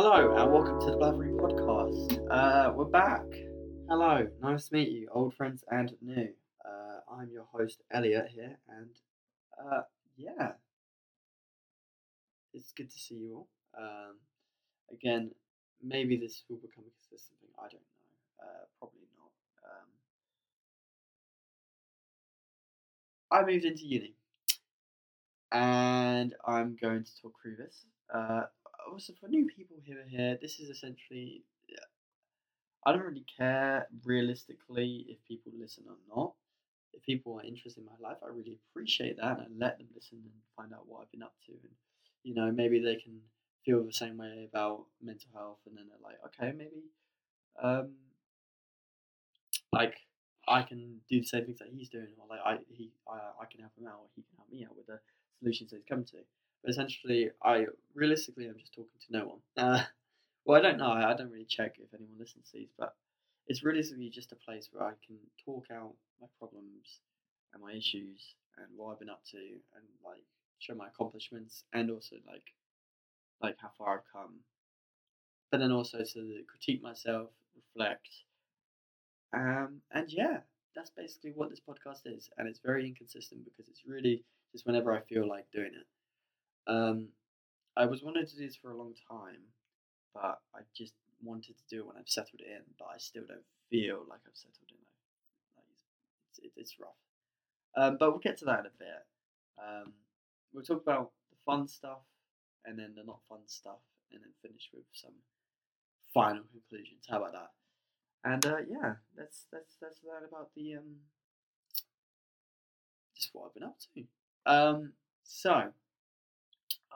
Hello and welcome to the Blathering Podcast. Uh, we're back. Hello, nice to meet you, old friends and new. Uh, I'm your host Elliot here, and uh, yeah, it's good to see you all. Um, again, maybe this will become a consistent thing. I don't know. Uh, probably not. Um, I moved into uni, and I'm going to talk through this. Uh, also, for new people who are here, this is essentially. I don't really care realistically if people listen or not. If people are interested in my life, I really appreciate that, and let them listen and find out what I've been up to, and you know maybe they can feel the same way about mental health, and then they're like, okay, maybe, um, like I can do the same things that he's doing, or like I he I, I can help him out, or he can help me out with the solutions that he's come to. But essentially, I realistically I'm just talking to no one. Uh, well, I don't know. I, don't really check if anyone listens to these, but it's realistically just a place where I can talk out my problems and my issues and what I've been up to, and like show my accomplishments, and also like like how far I've come. But then also to critique myself, reflect, um, and yeah, that's basically what this podcast is, and it's very inconsistent because it's really just whenever I feel like doing it. Um, I was wanting to do this for a long time, but I just wanted to do it when I've settled in. But I still don't feel like I've settled in. Like, it's, it's, it's rough. Um, but we'll get to that in a bit. Um, we'll talk about the fun stuff and then the not fun stuff, and then finish with some final conclusions. How about that? And uh, yeah, that's that's that's that about the um, just what I've been up to. Um, so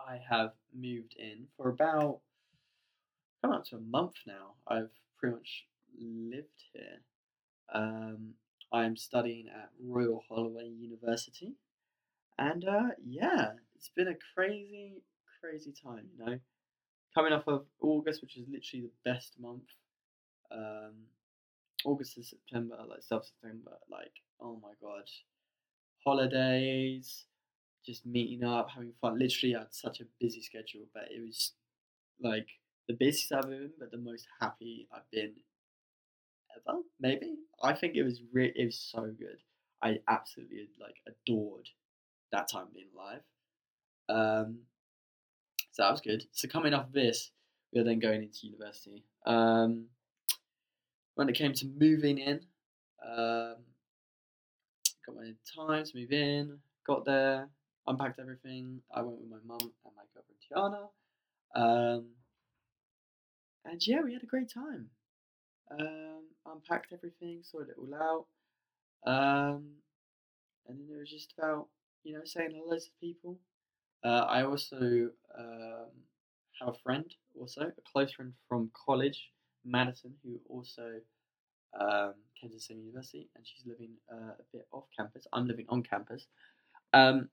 I have moved in for about come up to a month now. I've pretty much lived here. Um, I'm studying at Royal Holloway University, and uh, yeah, it's been a crazy, crazy time. You know, coming off of August, which is literally the best month. Um, August to September, like September, like oh my god, holidays, just meeting up, having fun. Literally, I had such a busy schedule, but it was like the busiest I've been, but the most happy I've been ever. Maybe I think it was re- it was so good. I absolutely like adored that time being alive. Um, so that was good. So coming off of this, we are then going into university. Um, when it came to moving in, um, got my time to move in. Got there, unpacked everything. I went with my mum and my girlfriend Tiana. Um, and yeah, we had a great time. Um, unpacked everything, sorted it all out. Um, and then it was just about, you know, saying hello to people. Uh, I also um, have a friend, also a close friend from college, Madison, who also um, came to the same university, and she's living uh, a bit off campus. I'm living on campus. Um,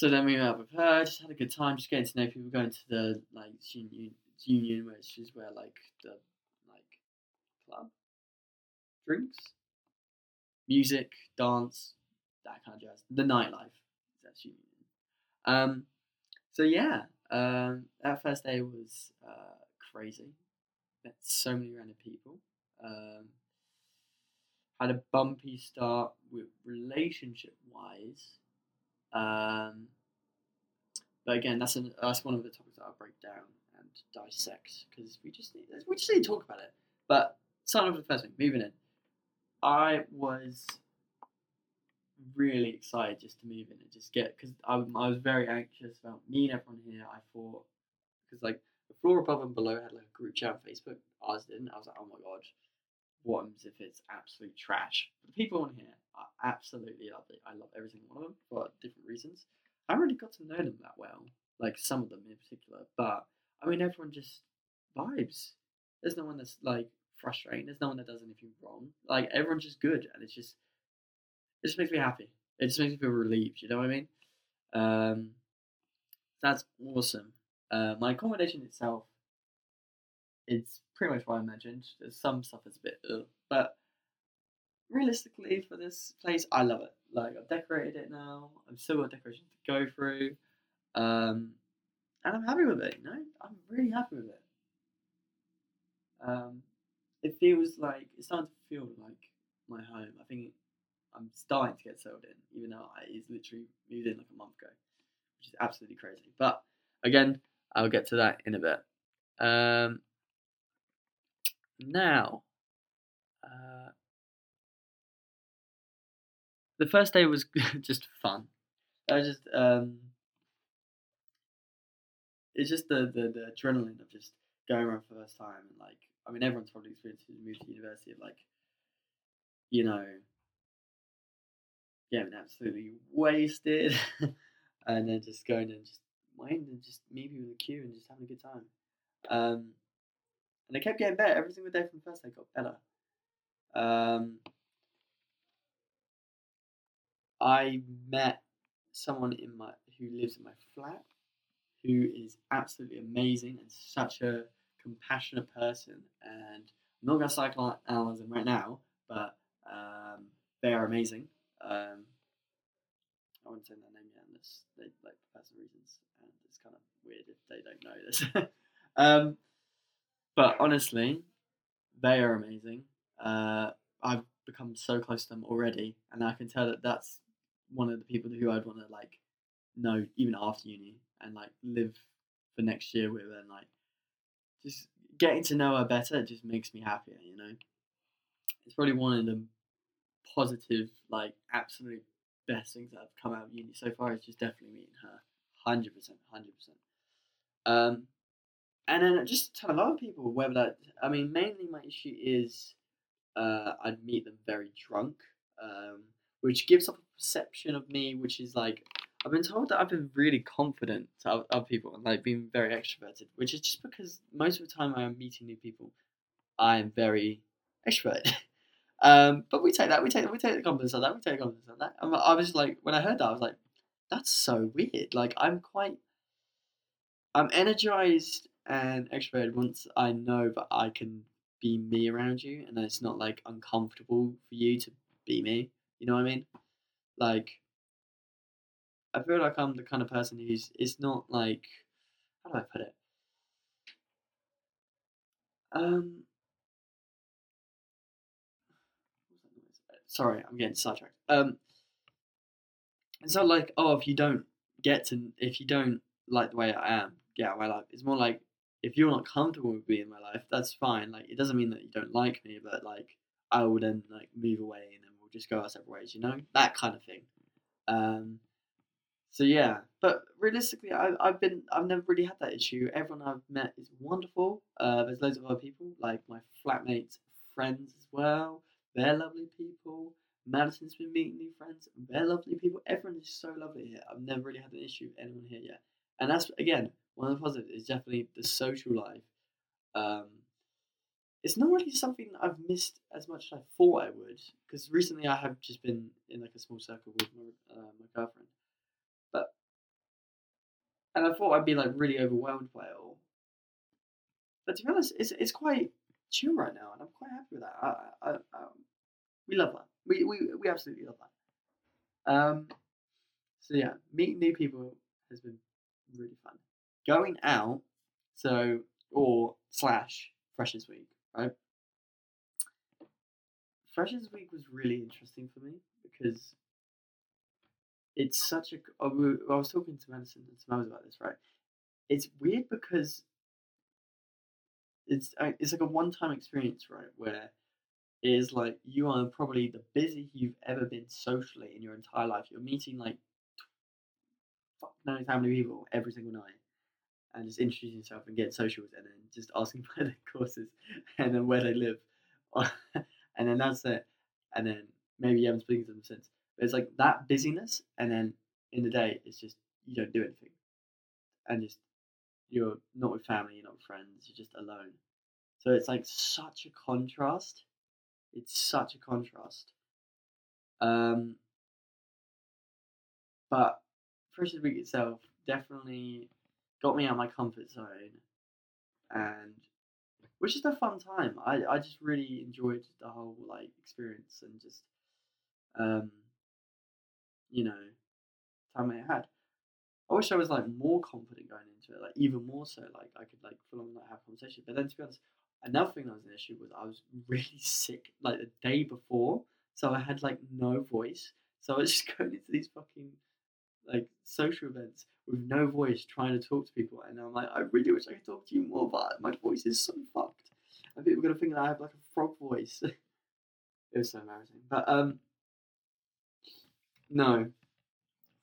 so then we met with her, just had a good time, just getting to know people, going to the like union, union which is where like the like club, drinks, music, dance, that kind of jazz, the nightlife. That's union. Um, so yeah, um, that first day was uh, crazy. Met so many random people. Um, had a bumpy start with relationship wise. Um, but again, that's an, that's one of the topics that I'll break down and dissect because we just need, we just need to talk about it. But starting off with the first thing, moving in, I was really excited just to move in and just get because I, I was very anxious about me and everyone here. I thought because like the floor above and below had like a group chat on Facebook. Ours didn't. I was like, oh my god, what if it's absolute trash? But the people on here are absolutely lovely. I love every single one of them for different reasons. I really got to know them that well, like some of them in particular. But I mean, everyone just vibes. There's no one that's like frustrating. There's no one that does anything wrong. Like everyone's just good, and it's just it just makes me happy. It just makes me feel relieved. You know what I mean? Um, that's awesome. Uh, my accommodation itself, it's pretty much what I imagined. There's some stuff that's a bit, ugh, but realistically for this place, I love it. Like I've decorated it now. I've still got decorations to go through. Um, and I'm happy with it. You know, I'm really happy with it. Um, it feels like it's starting to feel like my home. I think I'm starting to get settled in, even though I is literally moved in like a month ago, which is absolutely crazy. But again, I'll get to that in a bit. Um, now, uh, the first day was just fun. I was just um, it's just the, the the adrenaline of just going around for the first time and like I mean everyone's probably experienced it to university of like you know getting absolutely wasted and then just going and just waiting and just meeting people in the queue and just having a good time. Um, and it kept getting better every single day from the first day got better. Um, I met someone in my who lives in my flat who is absolutely amazing and such a compassionate person. And I'm not going to psychoanalyze them right now, but um, they are amazing. Um, I won't say their name yet unless they like personal reasons, and it's kind of weird if they don't know this. um, but honestly, they are amazing. Uh, I've become so close to them already, and I can tell that that's one of the people who I'd want to like know even after uni and like live for next year with, and like just getting to know her better just makes me happier. You know, it's probably one of the positive, like absolute best things that have come out of uni so far. Is just definitely meeting her, hundred percent, hundred percent. Um, and then just a ton of other people. Whether that, I mean, mainly my issue is uh, I'd meet them very drunk, um, which gives off a perception of me, which is like I've been told that I've been really confident to other people and like being very extroverted, which is just because most of the time I am meeting new people, I am very extroverted. um, but we take that, we take we take the confidence on that, we take the confidence on that. And I was like, when I heard that, I was like, that's so weird. Like I'm quite, I'm energized and extroverted once I know that I can be me around you, and it's not like uncomfortable for you to be me. You know what I mean? Like I feel like I'm the kind of person who's it's not like how do I put it? Um sorry, I'm getting sidetracked. Um it's not like, oh if you don't get to if you don't like the way I am, get out of my life. It's more like if you're not comfortable with being in my life, that's fine. Like it doesn't mean that you don't like me, but like I will then like move away and we'll just go our separate ways, you know? That kind of thing. Um so yeah, but realistically, I, I've been I've never really had that issue. Everyone I've met is wonderful. Uh, there's loads of other people like my flatmates, friends as well. They're lovely people. Madison's been meeting new friends. They're lovely people. Everyone is so lovely here. I've never really had an issue with anyone here yet. And that's again one of the positives is definitely the social life. Um, it's not really something I've missed as much as I thought I would. Because recently I have just been in like a small circle with my uh, my girlfriend but and I thought I'd be like really overwhelmed by it all. But to be honest, it's it's quite chill right now, and I'm quite happy with that. I, I, um, we love that. We, we we absolutely love that. Um, so yeah, meeting new people has been really fun. Going out, so or slash Freshers Week, right? Freshers Week was really interesting for me because it's such a. I was talking to Madison and Smells about this, right? It's weird because it's it's like a one time experience, right? Where it is like you are probably the busiest you've ever been socially in your entire life. You're meeting like fuck knows how many people every single night, and just introducing yourself and getting socials, and then just asking for their courses, and then where they live, and then that's it. And then maybe you haven't spoken to them since But it's like that busyness, and then in the day, it's just you don't do anything, and just you're not with family, you're not with friends, you're just alone. So it's like such a contrast. It's such a contrast. Um, but Freshers Week itself definitely got me out of my comfort zone, and which is a fun time. I, I just really enjoyed the whole like experience and just um, you know, time I had. I wish I was like more confident going into it, like even more so, like I could like full on like have conversation. But then to be honest, another thing that was an issue was I was really sick like the day before, so I had like no voice. So I was just going into these fucking like social events with no voice, trying to talk to people, and I'm like, I really wish I could talk to you more, but my voice is so fucked, and people are gonna think that I have like a frog voice. it was so embarrassing, but um, no,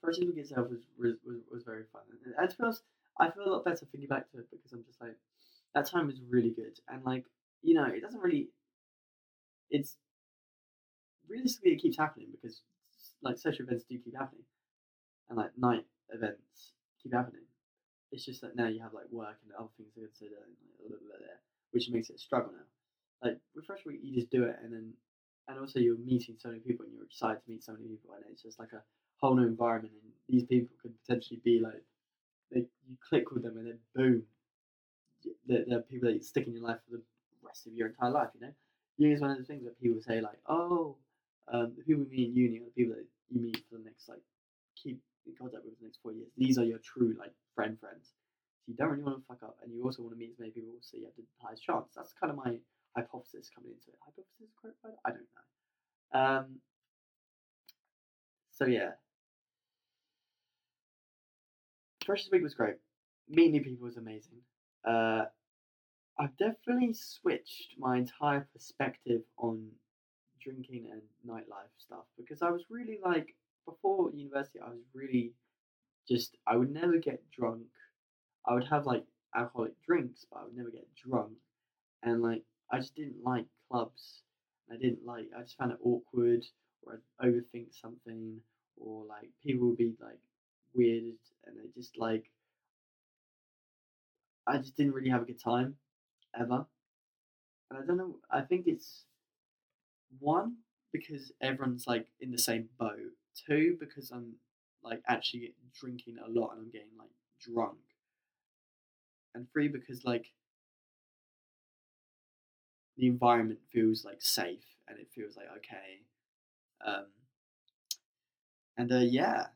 First Week itself was, was was very fun, and to be honest, I feel a lot better thinking back to it because I'm just like, that time was really good, and like you know, it doesn't really, it's realistically it keeps happening because like social events do keep happening, and like night events keep happening. It's just that now you have like work and other things to consider, and like, blah, blah, blah, which makes it a struggle now. Like with Fresh Week, you just do it, and then and also you're meeting so many people, and you're excited to meet so many people, and it's just like a whole new environment, and these people could potentially be like, they you click with them, and then boom, they're, they're people that you stick in your life for the rest of your entire life. You know, uni is one of the things that people say like, oh, um, the people you meet in uni are the people that you meet for the next like keep in contact with for the next four years. These are your true like friend friends. So you don't really want to fuck up, and you also want to meet as many people so you have the highest chance. That's kind of my hypothesis coming into it. Hypothesis, correct? I don't know. Um, so yeah, Freshers Week was great. Meeting new people was amazing. Uh, I've definitely switched my entire perspective on drinking and nightlife stuff because I was really like before university. I was really just I would never get drunk. I would have like alcoholic drinks, but I would never get drunk. And like I just didn't like clubs. I didn't like. I just found it awkward, or I'd overthink something, or like people would be like weird, and they just like. I just didn't really have a good time, ever. And I don't know. I think it's one because everyone's like in the same boat. Two because I'm like actually drinking a lot and I'm getting like drunk. And three because like the environment feels like safe and it feels like okay. Um, and uh, yeah,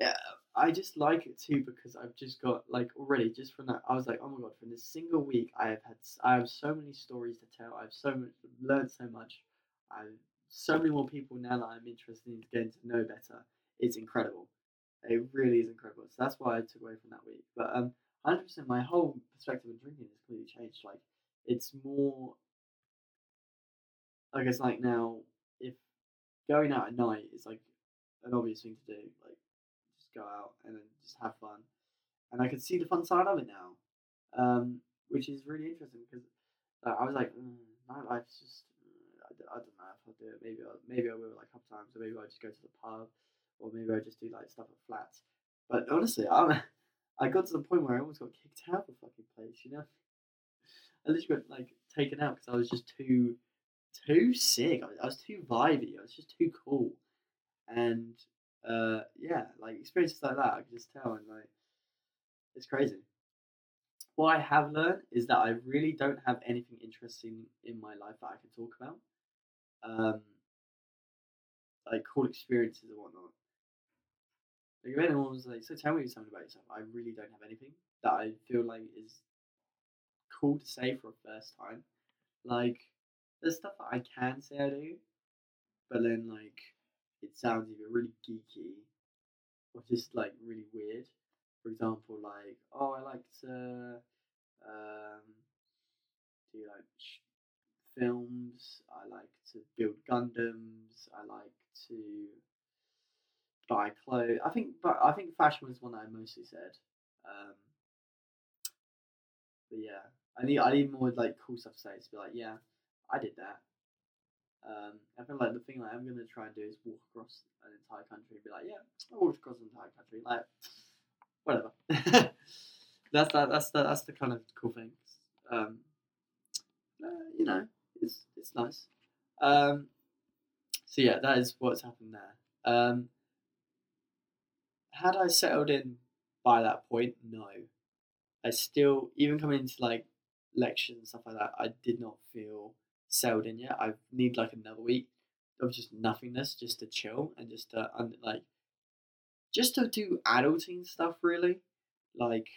yeah, I just like it too because I've just got like already just from that I was like, oh my god, from this single week I have had I have so many stories to tell. I've so much learned so much. I've so many more people now that I'm interested in getting to know better. It's incredible. It really is incredible. So that's why I took away from that week. But um, hundred percent, my whole perspective on drinking has completely changed. Like it's more I guess like now, if going out at night is like an obvious thing to do, like just go out and then just have fun, and I can see the fun side of it now, um, which is really interesting because uh, I was like, mm, life's just uh, I, I don't I'll do it. Maybe I'll, maybe I will like a couple times, or maybe I'll just go to the pub, or maybe I'll just do like stuff at flats. But honestly, I'm I got to the point where I almost got kicked out of the fucking place. You know, I literally got like taken out because I was just too too sick. I was, I was too vibey. I was just too cool, and uh, yeah, like experiences like that, I can just tell, and like it's crazy. What I have learned is that I really don't have anything interesting in my life that I can talk about, um, like cool experiences and whatnot. Like if anyone was like, "So tell me something about yourself," I really don't have anything that I feel like is cool to say for a first time. Like there's stuff that I can say I do, but then like it sounds either really geeky or just like really weird. For example, like oh, I like to um, do like films. I like to build Gundams. I like to buy clothes. I think, but I think fashion was one that I mostly said. Um, but yeah, I need I need more like cool stuff to say. To be like, yeah, I did that. Um, I feel like the thing I'm gonna try and do is walk across an entire country and be like, yeah, I walked across an entire country, like whatever. that's that. That's the that's the kind of cool thing. Um, uh, you know, it's it's nice. Um, so yeah, that is what's happened there. Um, had I settled in by that point? No. I still, even coming into like lectures and stuff like that, I did not feel settled in yet. I need like another week of just nothingness, just to chill and just to un- like just to do adulting stuff really, like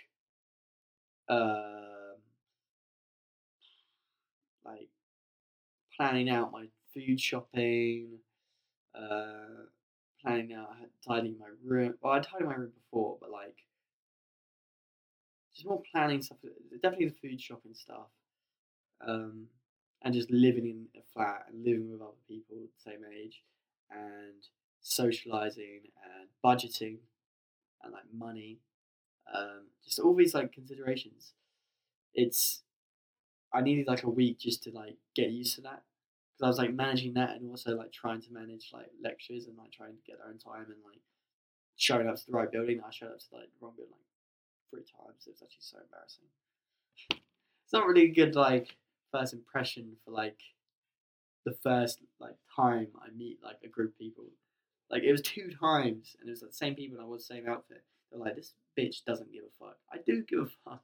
um, like planning out my food shopping, uh, planning out tidying my room. Well, I tidied my room before, but like just more planning stuff. Definitely the food shopping stuff, um, and just living in a flat and living with other people the same age, and socializing and budgeting and like money. Um, just all these like considerations. It's I needed like a week just to like get used to that because I was like managing that and also like trying to manage like lectures and like trying to get there in time and like showing up to the right building. I showed up to like the wrong building like three times. It was actually so embarrassing. it's not really a good like first impression for like the first like time I meet like a group of people. Like it was two times and it was the same people and I was the same outfit. They're like, this bitch doesn't give a fuck. I do give a fuck.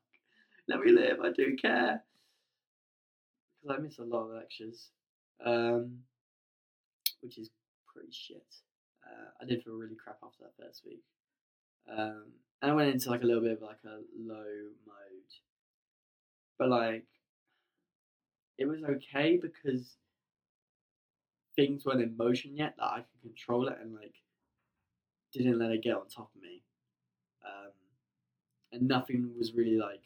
Let me live. I do care. Because I miss a lot of lectures, um, which is pretty shit. Uh, I did feel really crap after that first week. Um, and I went into like a little bit of like a low mode. But like, it was okay because things weren't in motion yet that I could control it and like didn't let it get on top of me. Um, and nothing was really like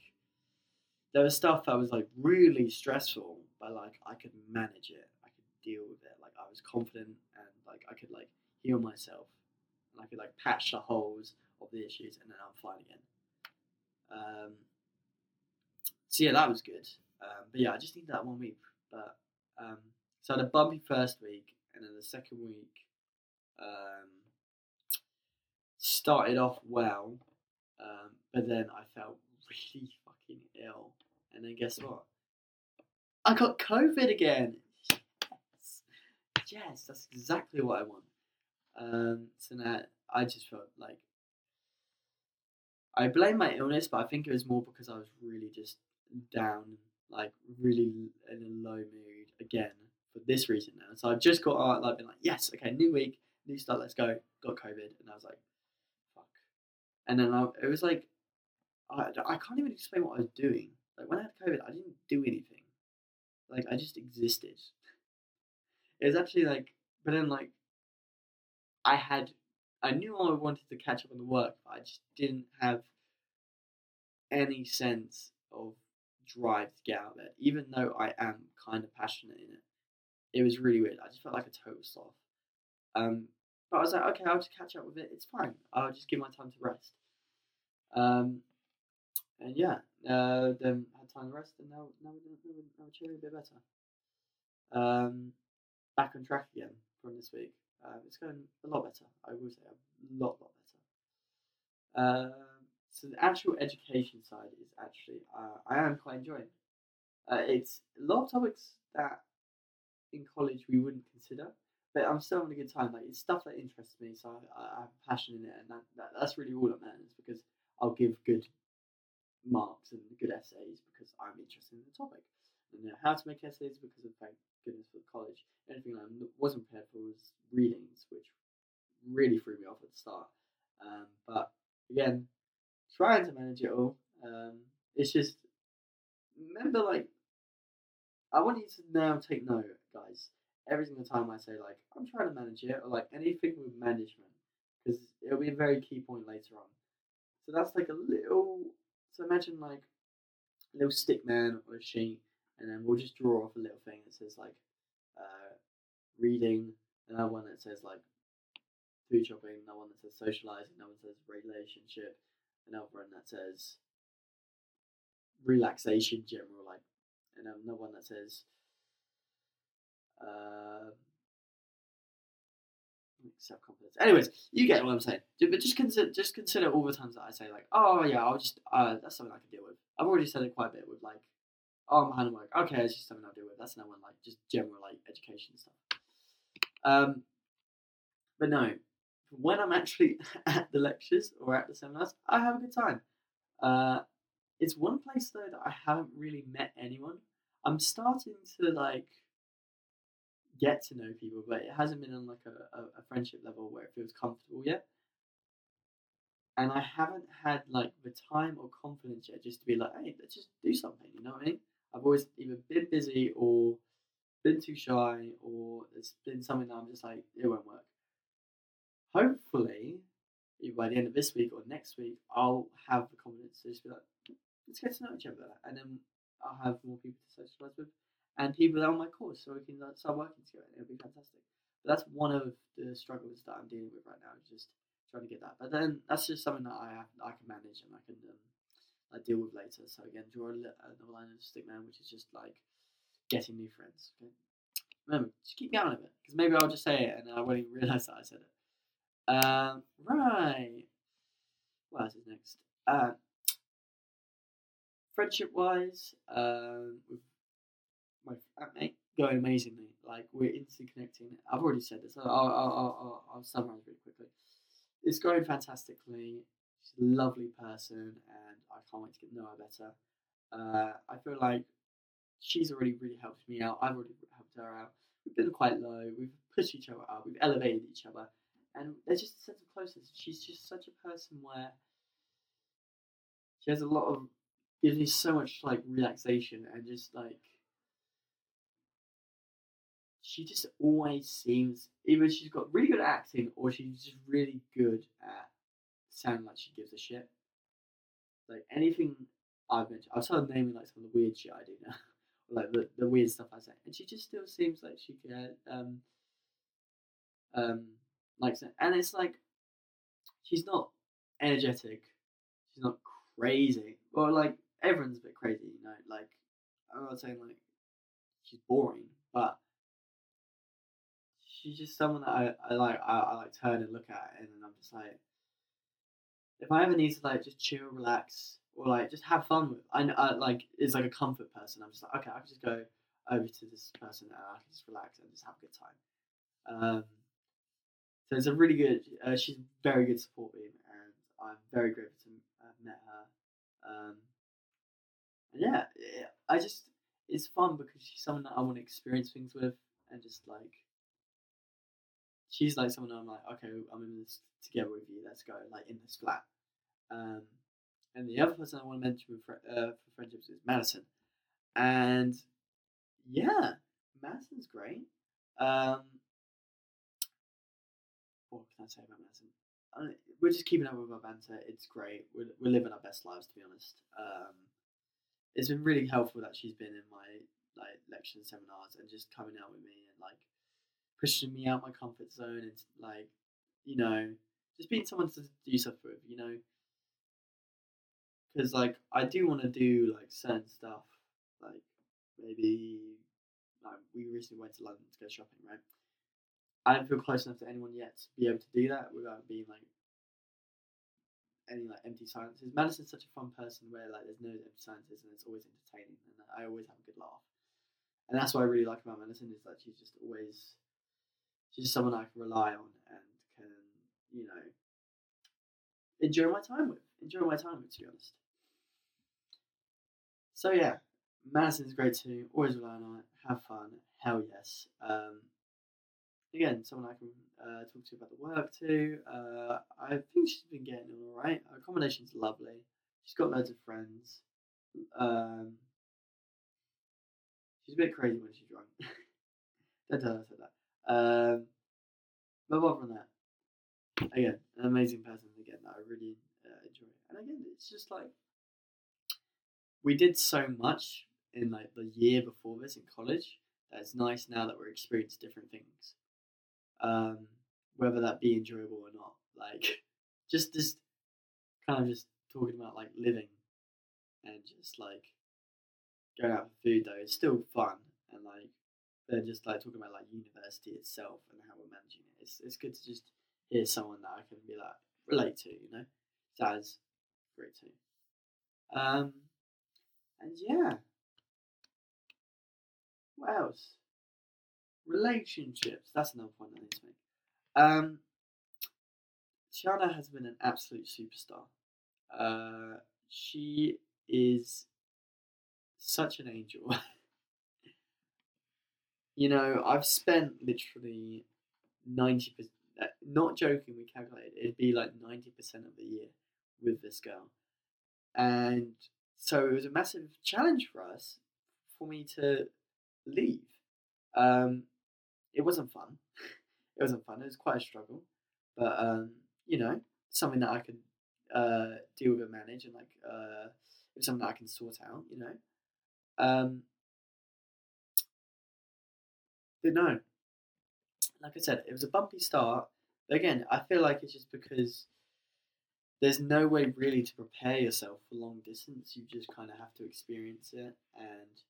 there was stuff that was like really stressful, but like I could manage it. Deal with it. Like I was confident and like I could like heal myself and I could like patch the holes of the issues and then I'm fine again. Um, so yeah, that was good. Um, but yeah, I just need that one week. But um, so I had a bumpy first week, and then the second week um, started off well, um, but then I felt really fucking ill, and then guess what? I got COVID again. Yes, that's exactly what I want. Um, so now I just felt like I blame my illness, but I think it was more because I was really just down, like really in a low mood again for this reason now. So I've just got out, like been like, yes, okay, new week, new start, let's go. Got COVID, and I was like, fuck. And then I, it was like, I, I can't even explain what I was doing. Like when I had COVID, I didn't do anything. Like I just existed. It was actually like, but then like, I had, I knew I wanted to catch up on the work, but I just didn't have any sense of drive to get out of it, even though I am kind of passionate in it. It was really weird. I just felt like a total sloth. Um, but I was like, okay, I'll just catch up with it. It's fine. I'll just give my time to rest. Um, and yeah, uh, then had time to rest, and now now we're, now we're, now a bit better. Um, back on track again from this week. Uh, it's going a lot better. I will say a lot, lot better. Um, so the actual education side is actually uh, I am quite enjoying. Uh, it's a lot of topics that in college we wouldn't consider, but I'm still having a good time. Like it's stuff that interests me, so I, I have passion in it, and that, that, that's really all that matters because I'll give good marks and good essays because I'm interested in the topic. Know how to make essays because of thank goodness for college. Anything I wasn't prepared for was readings, which really threw me off at the start. Um, but again, trying to manage it all. Um, it's just remember, like, I want you to now take note, guys. Every single time I say like I'm trying to manage it, or like anything with management, because it'll be a very key point later on. So that's like a little. So imagine like a little stick man or a sheet, and then we'll just draw off a little thing that says like uh, reading, another one that says like food shopping, another one that says socializing, another one that says relationship, another one that says relaxation general like and another one that says uh, self confidence. Anyways, you get what I'm saying. But just consider just consider all the times that I say like, oh yeah, I'll just uh, that's something I can deal with. I've already said it quite a bit with like, oh I'm homework. Okay, it's just something I'll deal with. That's another one like just general like education stuff. Um, but no, when I'm actually at the lectures or at the seminars, I have a good time. Uh, it's one place though that I haven't really met anyone. I'm starting to like get to know people, but it hasn't been on like a, a, a friendship level where it feels comfortable yet. and I haven't had like the time or confidence yet just to be like, hey, let's just do something. You know what I mean? I've always either been busy or been too shy, or it's been something that I'm just like, it won't work. Hopefully, either by the end of this week or next week, I'll have the confidence to just be like, let's get to know each other, and then I'll have more people to socialize with, and people on my course, so we can like, start working together. It'll be fantastic. But that's one of the struggles that I'm dealing with right now. Just trying to get that. But then that's just something that I have, I can manage and I can um, like deal with later. So again, draw another line of stickman, which is just like getting new friends. Okay? Remember, just keep going of it because maybe I'll just say it and I won't even realize that I said it. Um, right. What else is next? Uh, friendship wise, um, with my flatmate, going amazingly. Like we're interconnecting. I've already said this. I'll, I'll, I'll, I'll summarize really quickly. It's going fantastically. She's a lovely person, and I can't wait to get to know her better. Uh, I feel like she's already really helped me out. I've already helped her out. We've been quite low. We've pushed each other up. We've elevated each other, and there's just a sense of closeness. She's just such a person where she has a lot of gives me so much like relaxation and just like she just always seems either she's got really good acting or she's just really good at sounding like she gives a shit. Like anything I've mentioned, I've started naming like some of the weird shit I do now, like the, the weird stuff I say, and she just still seems like she can um um like and it's like she's not energetic, she's not crazy, Well, like everyone's a bit crazy, you know. Like I'm not saying like she's boring, but she's just someone that I, I like I, I like turn and look at and then I'm just like if I ever need to like just chill, relax, or like just have fun with I, I like is like a comfort person. I'm just like, okay, I can just go over to this person and I can just relax and just have a good time. Um, so it's a really good. Uh, she's very good support beam, and I'm very grateful to have met her. Um, yeah, I just it's fun because she's someone that I want to experience things with and just like she's like someone I'm like, okay, I'm in this together with you. Let's go, like in this flat. Um, and the other person I want to mention for, uh, for friendships is Madison, and yeah, Madison's great. Um, what can I say about Madison? I, we're just keeping up with our banter. It's great. We're, we're living our best lives, to be honest. Um, it's been really helpful that she's been in my like lectures and seminars and just coming out with me and like pushing me out my comfort zone and like you know just being someone to do stuff with you know? Because like i do want to do like certain stuff like maybe like we recently went to london to go shopping right? I don't feel close enough to anyone yet to be able to do that without being like any like empty silences. Madison's such a fun person where like there's no empty silences and it's always entertaining and i always have a good laugh. And that's what i really like about madison is that she's just always she's someone I can rely on and can, you know, enjoy my time with. Enjoy my time with, to be honest. So yeah, Madison's great too. Always rely on. Have fun. Hell yes. Um, again, someone I can uh, talk to about the work too. Uh, I think she's been getting on all right. Her accommodation's lovely. She's got loads of friends. Um, she's a bit crazy when she's drunk. Don't tell her I said that. Um, but apart from that, again, an amazing person again that I really uh, enjoy. And again, it's just like we did so much in like the year before this in college that it's nice now that we're experiencing different things. Um, whether that be enjoyable or not, like just just kind of just talking about like living and just like going out for food though, it's still fun and like they're just like talking about like university itself and how we're managing it. It's, it's good to just hear someone that I can be like relate to, you know. That's great too. Um, and yeah, what else? Relationships. That's another point I need to make. Um, Tiana has been an absolute superstar. Uh, she is such an angel. You know, I've spent literally 90%, uh, not joking, we calculated, it'd be like 90% of the year with this girl, and so it was a massive challenge for us for me to leave. Um, it wasn't fun. it wasn't fun. It was quite a struggle, but um, you know, something that I could uh, deal with and manage, and like uh, it's something that I can sort out. You know, um, no, like I said, it was a bumpy start. But again, I feel like it's just because there's no way really to prepare yourself for long distance. You just kind of have to experience it, and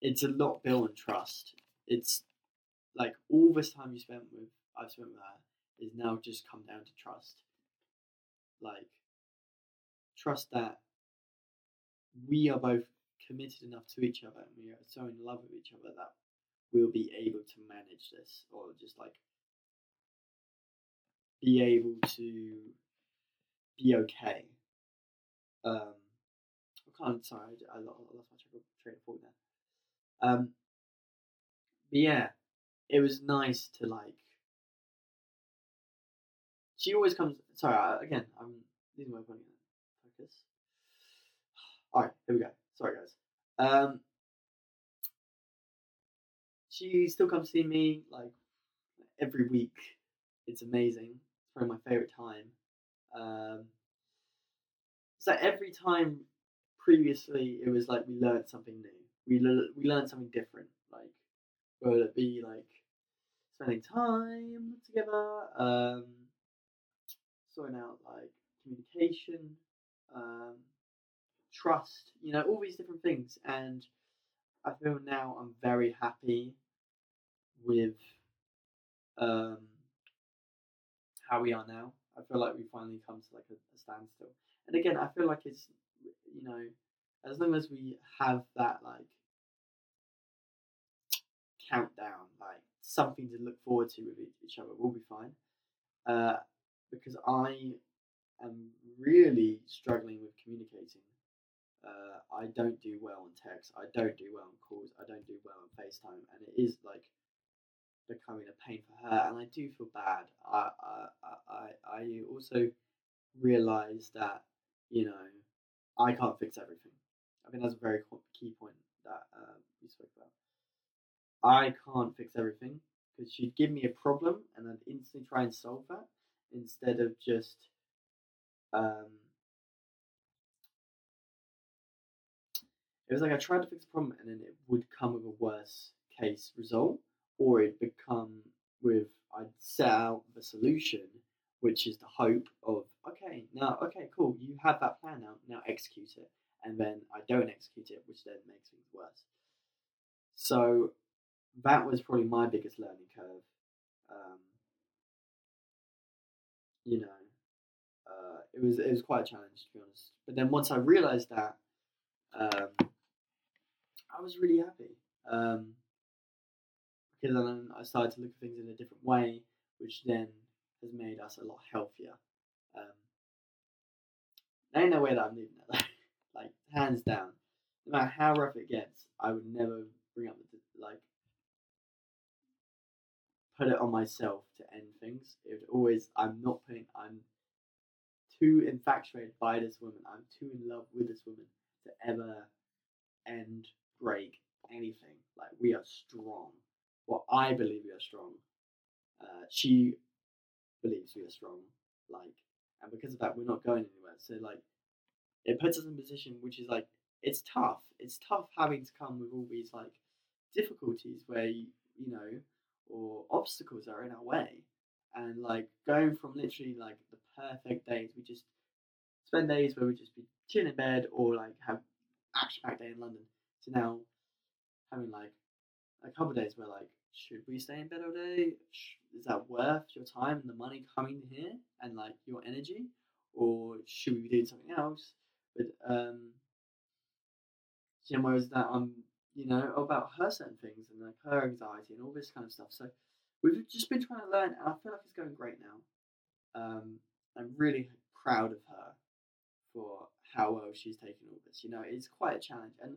it's a lot built on trust. It's like all this time you spent with I've spent with her is now just come down to trust. Like trust that we are both committed enough to each other and we are so in love with each other that we'll be able to manage this or just like be able to be okay. Um, I can't. Sorry, I lost my train of thought there. Um, but yeah, it was nice to like. She always comes. Sorry, again, I'm losing my. Focus. All right, here we go. Sorry, guys. Um, she still comes to see me like every week. It's amazing. It's probably my favorite time. Um, so every time previously, it was like we learned something new. We le- we learned something different. Like whether it be like spending time together, um, sorting out like communication, um, trust. You know, all these different things, and I feel now I'm very happy with um, how we are now. I feel like we finally come to like a, a standstill. And again, I feel like it's you know, as long as we have that like countdown, like something to look forward to with each other, we'll be fine. Uh, because I am really struggling with communicating. Uh, I don't do well on text. I don't do well on calls. I don't do well on FaceTime, and it is like becoming a pain for her, and I do feel bad. I I I, I also realize that you know I can't fix everything. I think that's a very key point that we spoke about. I can't fix everything because she'd give me a problem and I'd instantly try and solve that instead of just um, it was like I tried to fix a problem and then it would come with a worse case result or it'd become with I'd set out the solution which is the hope of okay now okay cool you have that plan now now execute it. And then I don't execute it which then makes things worse. So that was probably my biggest learning curve um, you know uh, it was it was quite a challenge to be honest. But then once I realized that um, I was really happy um, because then I started to look at things in a different way which then has made us a lot healthier. Um, there ain't no way that I'm leaving it. like hands down, no matter how rough it gets, I would never bring up the like put it on myself to end things. It would always I'm not putting I'm too infatuated by this woman. I'm too in love with this woman to ever end, break anything. Like we are strong. Well, I believe we are strong. Uh, she believes we are strong. Like, and because of that, we're not going anywhere. So like, it puts us in a position which is like it's tough. It's tough having to come with all these like difficulties where you, you know or obstacles are in our way, and like going from literally like the perfect days we just spend days where we just be chilling in bed or like have action packed day in London to now having like a couple of days where like should we stay in bed all day? Is that worth your time and the money coming here and like your energy, or should we be doing something else? But um, you know, whereas that I'm, you know, about her certain things and like her anxiety and all this kind of stuff. So we've just been trying to learn, and I feel like it's going great now. Um, I'm really proud of her for how well she's taken all this. You know, it's quite a challenge and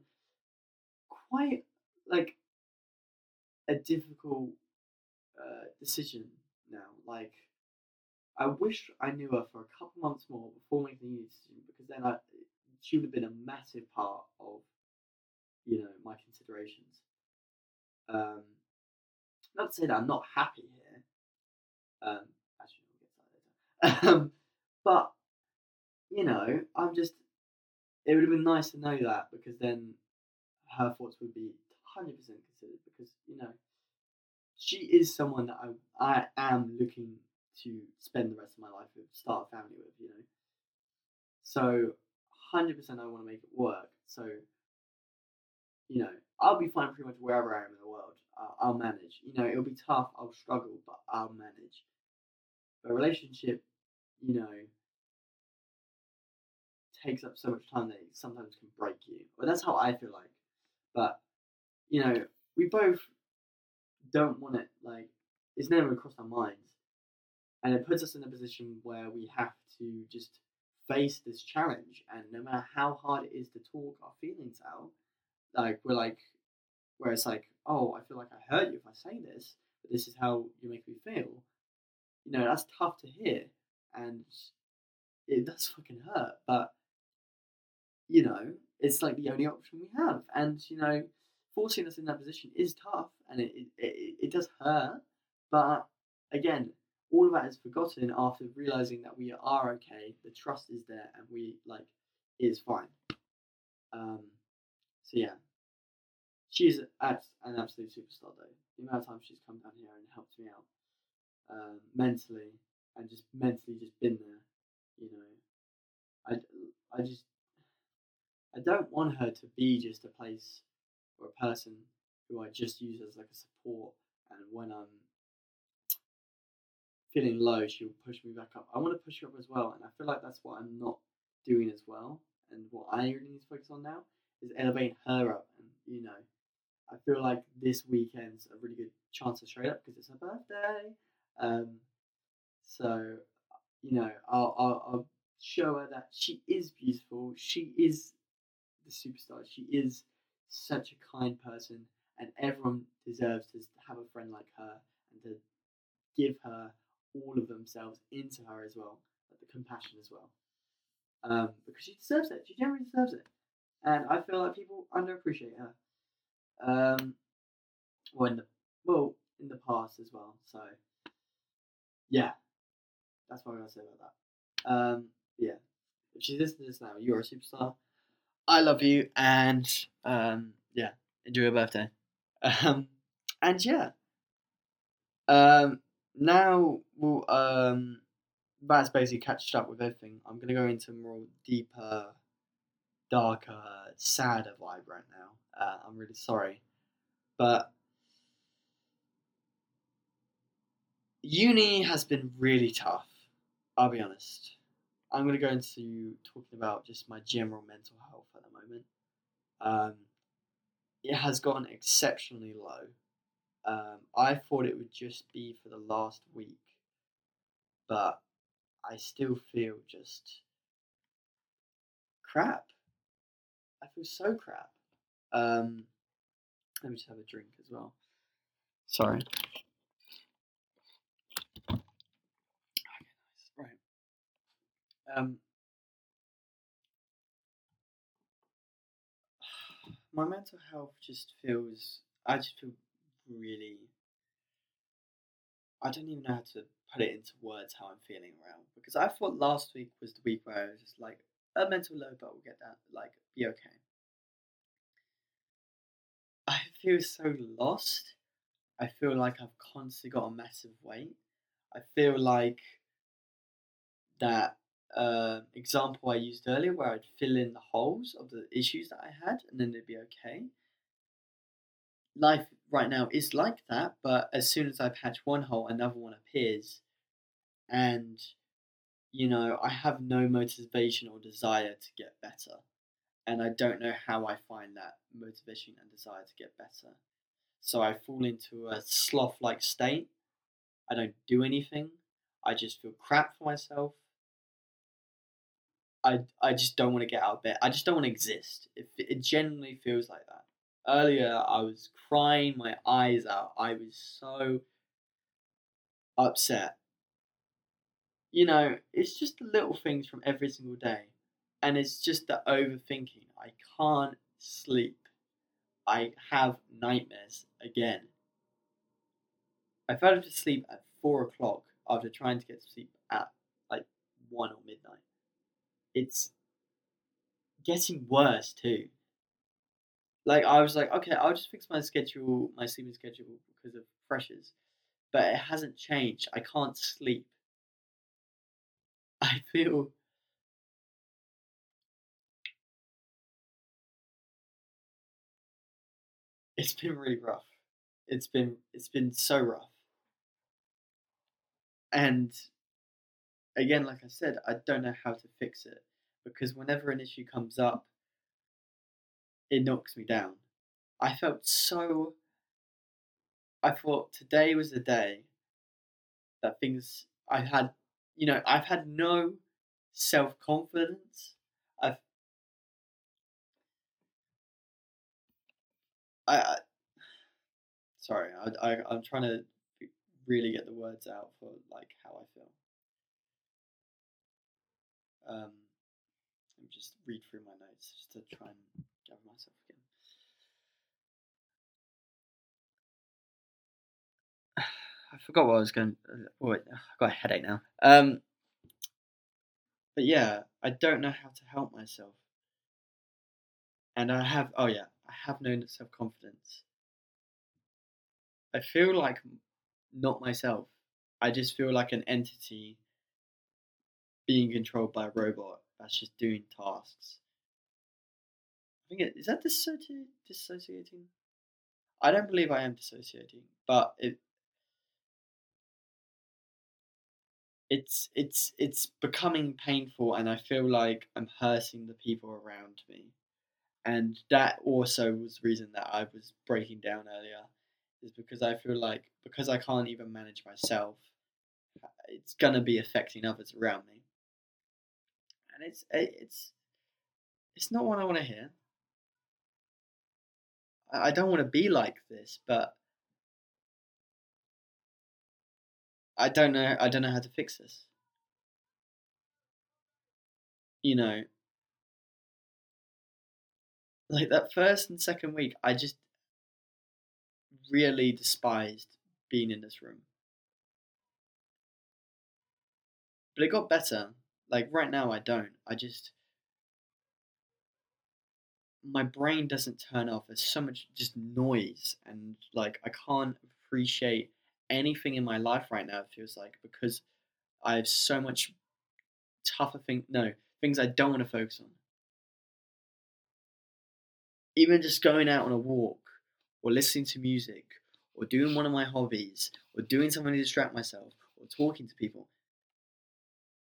quite like a difficult uh, decision now. Like, I wish I knew her for a couple months more before making any decision because then I, she would have been a massive part of, you know, my considerations. Um, not to say that I'm not happy here. Um, actually, we'll get that later. Um, but you know, I'm just. It would have been nice to know that because then her thoughts would be hundred percent considered. Because you know, she is someone that I I am looking to spend the rest of my life with, start a family with. You know, so hundred percent I want to make it work. So you know, I'll be fine pretty much wherever I am in the world. I'll, I'll manage. You know, it'll be tough. I'll struggle, but I'll manage. A relationship, you know, takes up so much time that it sometimes can break you. Well, that's how I feel like. But you know, we both don't want it. Like it's never crossed our minds, and it puts us in a position where we have to just face this challenge. And no matter how hard it is to talk our feelings out, like we're like, where it's like, oh, I feel like I hurt you if I say this, but this is how you make me feel. You know, that's tough to hear, and it does fucking hurt. But you know, it's like the only option we have. And, you know, forcing us in that position is tough and it, it, it, does hurt. But again, all of that is forgotten after realizing that we are okay, the trust is there, and we, like, is fine. Um, so, yeah. She's at an absolute superstar, though. The amount of times she's come down here and helped me out um, mentally and just mentally just been there, you know. I, I just I don't want her to be just a place or a person who I just use as like a support. And when I'm feeling low, she'll push me back up. I want to push her up as well, and I feel like that's what I'm not doing as well. And what I really need to focus on now is elevating her up. And you know, I feel like this weekend's a really good chance to show up because it's her birthday. Um, so you know, I'll, I'll, I'll show her that she is beautiful. She is the superstar. She is such a kind person, and everyone deserves to have a friend like her and to give her all of themselves into her as well, like the compassion as well, um, because she deserves it. She generally deserves it, and I feel like people underappreciate her. Um, well, in the well in the past as well. So yeah, that's what I gotta say about that. Um, yeah, if she's listening to this now, you're a superstar. I love you, and um, yeah, enjoy your birthday. Um, and yeah, um, now we'll um, that's basically catched up with everything. I'm gonna go into more deeper, darker, sadder vibe right now. Uh, I'm really sorry, but uni has been really tough. I'll be honest. I'm going to go into talking about just my general mental health at the moment. Um, it has gone exceptionally low. Um, I thought it would just be for the last week, but I still feel just crap. I feel so crap. Um, let me just have a drink as well. Sorry. Um, my mental health just feels. I just feel really. I don't even know how to put it into words how I'm feeling around because I thought last week was the week where I was just like a mental low, but we'll get that like be okay. I feel so lost. I feel like I've constantly got a massive weight. I feel like that uh, example I used earlier, where I'd fill in the holes of the issues that I had, and then it'd be okay. Life right now is like that, but as soon as I patch one hole, another one appears, and you know I have no motivation or desire to get better, and I don't know how I find that motivation and desire to get better. So I fall into a sloth-like state. I don't do anything. I just feel crap for myself I I just don't want to get out of bed. I just don't want to exist. It it genuinely feels like that. Earlier, I was crying my eyes out. I was so upset. you know, it's just the little things from every single day. And it's just the overthinking. I can't sleep. I have nightmares again. I fell asleep at four o'clock after trying to get to sleep at like one or midnight. It's getting worse too. Like I was like, okay, I'll just fix my schedule, my sleeping schedule because of pressures, but it hasn't changed. I can't sleep. I feel it's been really rough. It's been it's been so rough. And again, like I said, I don't know how to fix it because whenever an issue comes up, it knocks me down. I felt so. I thought today was the day that things I had, you know, I've had no self confidence. I've. I, I sorry, I, I I'm trying to really get the words out for like how I feel. Um, let me just read through my notes just to try and gather myself again. I forgot what I was going. Oh, wait, I've got a headache now. Um, but yeah, I don't know how to help myself, and I have. Oh yeah, I have no self confidence. I feel like not myself. I just feel like an entity being controlled by a robot that's just doing tasks. I think it, is that dissoci- dissociating? I don't believe I am dissociating, but it it's it's it's becoming painful and I feel like I'm hurting the people around me. And that also was the reason that I was breaking down earlier is because I feel like because I can't even manage myself, uh, it's gonna be affecting others around me, and it's uh, it's it's not what I want to hear. I don't want to be like this, but I don't know. I don't know how to fix this. You know, like that first and second week, I just really despised being in this room. But it got better. Like right now, I don't. I just. My brain doesn't turn off. There's so much just noise, and like I can't appreciate anything in my life right now. It feels like because I have so much tougher thing. No things I don't want to focus on. Even just going out on a walk or listening to music or doing one of my hobbies or doing something to distract myself or talking to people,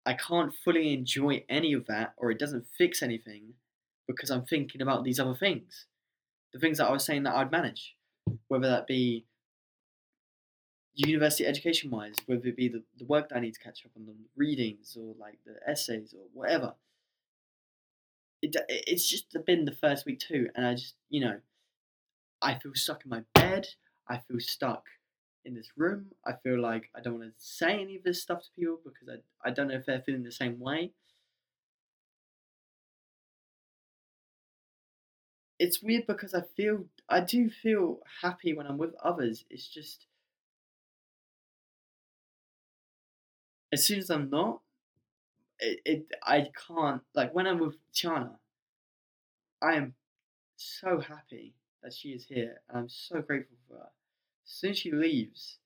I can't fully enjoy any of that or it doesn't fix anything because I'm thinking about these other things. The things that I was saying that I'd manage, whether that be university education wise, whether it be the, the work that I need to catch up on, the readings or like the essays or whatever. It, it's just been the first week too, and I just, you know, I feel stuck in my bed. I feel stuck in this room. I feel like I don't want to say any of this stuff to people because I, I don't know if they're feeling the same way. It's weird because I feel I do feel happy when I'm with others. It's just as soon as I'm not, it, it I can't like when I'm with Tiana, I am so happy that she is here, and I'm so grateful for her. Soon as she leaves,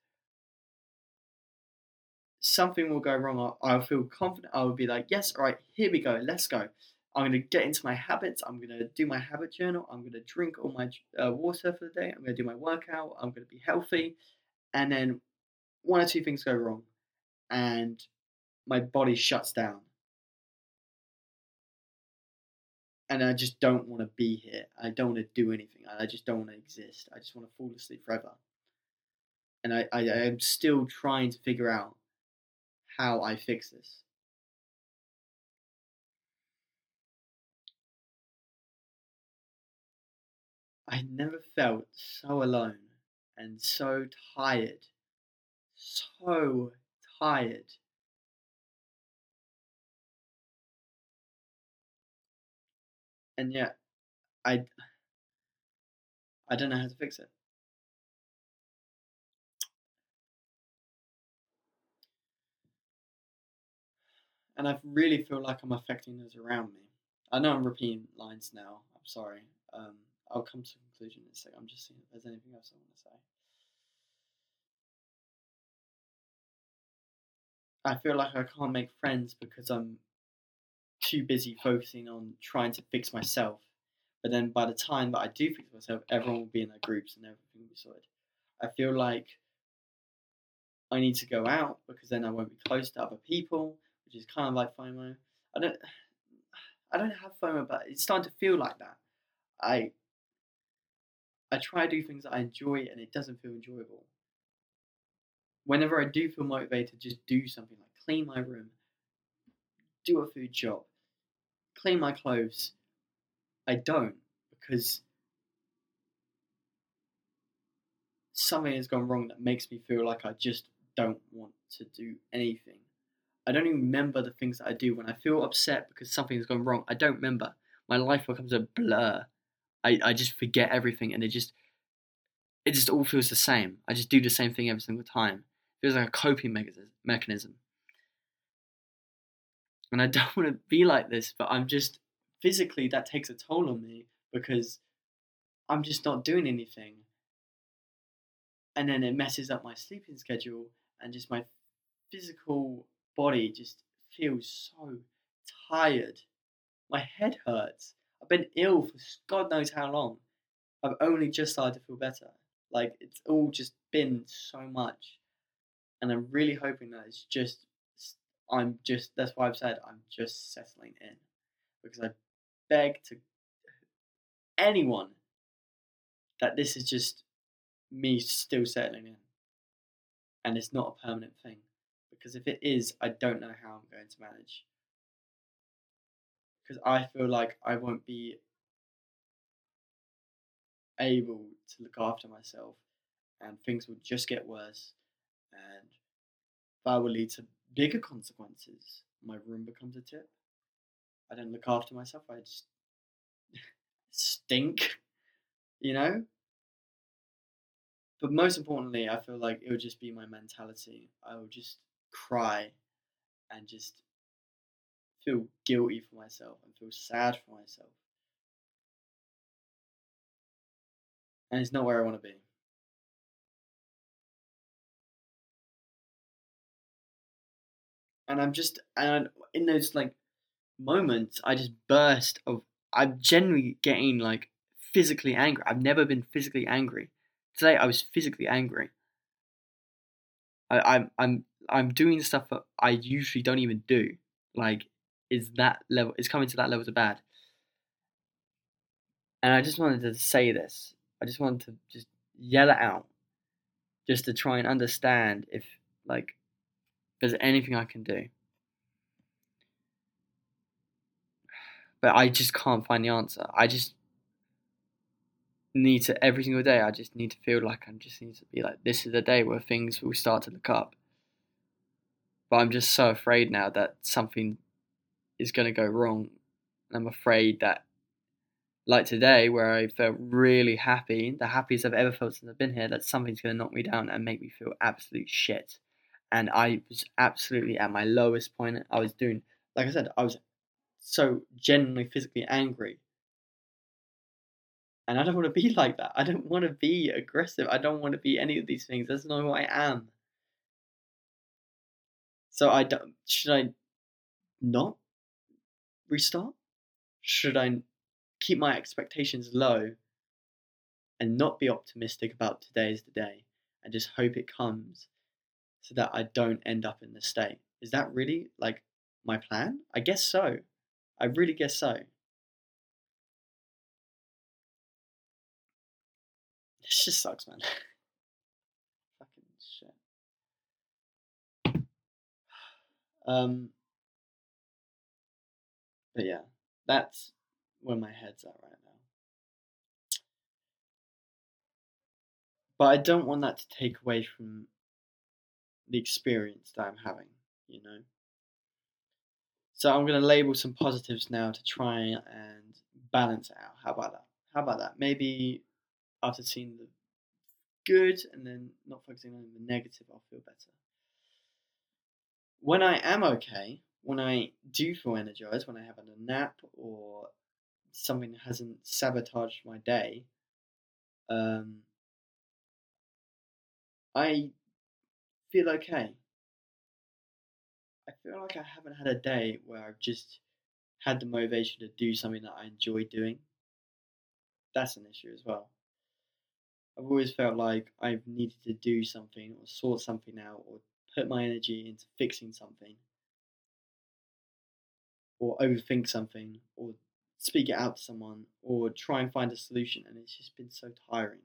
something will go wrong. I'll, I'll feel confident. I will be like, yes, all right, here we go, let's go. I'm going to get into my habits. I'm going to do my habit journal. I'm going to drink all my uh, water for the day. I'm going to do my workout. I'm going to be healthy. And then one or two things go wrong, and my body shuts down. and I just don't want to be here. I don't want to do anything. I just don't want to exist. I just want to fall asleep forever and I, I am still trying to figure out how I fix this. I never felt so alone and so tired, so tired. And yet, I, I don't know how to fix it. And I really feel like I'm affecting those around me. I know I'm repeating lines now. I'm sorry. Um, I'll come to a conclusion in a second. I'm just seeing if there's anything else I want to say. I feel like I can't make friends because I'm too busy focusing on trying to fix myself. But then by the time that I do fix myself, everyone will be in their groups and everything will be sorted. I feel like I need to go out because then I won't be close to other people, which is kind of like FOMO. I don't, I don't have FOMO, but it's starting to feel like that. I, I try to do things that I enjoy, and it doesn't feel enjoyable. Whenever I do feel motivated to just do something like clean my room, do a food job, clean my clothes, I don't because something has gone wrong that makes me feel like I just don't want to do anything. I don't even remember the things that I do when I feel upset because something has gone wrong. I don't remember. My life becomes a blur. I, I just forget everything and it just it just all feels the same. I just do the same thing every single time. It feels like a coping mechanism. And I don't want to be like this, but I'm just physically that takes a toll on me because I'm just not doing anything. And then it messes up my sleeping schedule and just my physical body just feels so tired. My head hurts. I've been ill for God knows how long. I've only just started to feel better. Like it's all just been so much. And I'm really hoping that it's just I'm just that's why I've said I'm just settling in. Because I beg to anyone that this is just me still settling in. And it's not a permanent thing. Because if it is, I don't know how I'm going to manage. Because I feel like I won't be able to look after myself and things will just get worse and that will lead to bigger consequences. My room becomes a tip. I don't look after myself. I just stink, you know? But most importantly, I feel like it would just be my mentality. I would just cry and just feel guilty for myself and feel sad for myself. And it's not where I want to be. And I'm just, and in those like moments, I just burst of, I'm generally getting like physically angry. I've never been physically angry. Today I was physically angry. I, I'm I'm I'm doing stuff that I usually don't even do. Like, is that level? It's coming to that level of bad. And I just wanted to say this. I just wanted to just yell it out, just to try and understand if like there's anything I can do. But I just can't find the answer. I just need to every single day. I just need to feel like I just need to be like this is the day where things will start to look up. But I'm just so afraid now that something is going to go wrong. I'm afraid that, like today, where I felt really happy, the happiest I've ever felt since I've been here, that something's going to knock me down and make me feel absolute shit and I was absolutely at my lowest point. I was doing, like I said, I was so genuinely physically angry. And I don't want to be like that. I don't want to be aggressive. I don't want to be any of these things. That's not who I am. So I don't. Should I not restart? Should I keep my expectations low and not be optimistic about today as the day and just hope it comes so that I don't end up in the state. Is that really like my plan? I guess so. I really guess so. This just sucks, man. Fucking shit. Um, but yeah, that's where my head's at right now. But I don't want that to take away from the experience that I'm having, you know. So I'm going to label some positives now to try and balance it out. How about that? How about that? Maybe after seeing the good and then not focusing on the negative, I'll feel better. When I am okay, when I do feel energized, when I have a nap or something hasn't sabotaged my day, um, I feel okay. I feel like I haven't had a day where I've just had the motivation to do something that I enjoy doing. That's an issue as well. I've always felt like I've needed to do something or sort something out or put my energy into fixing something or overthink something or speak it out to someone or try and find a solution and it's just been so tiring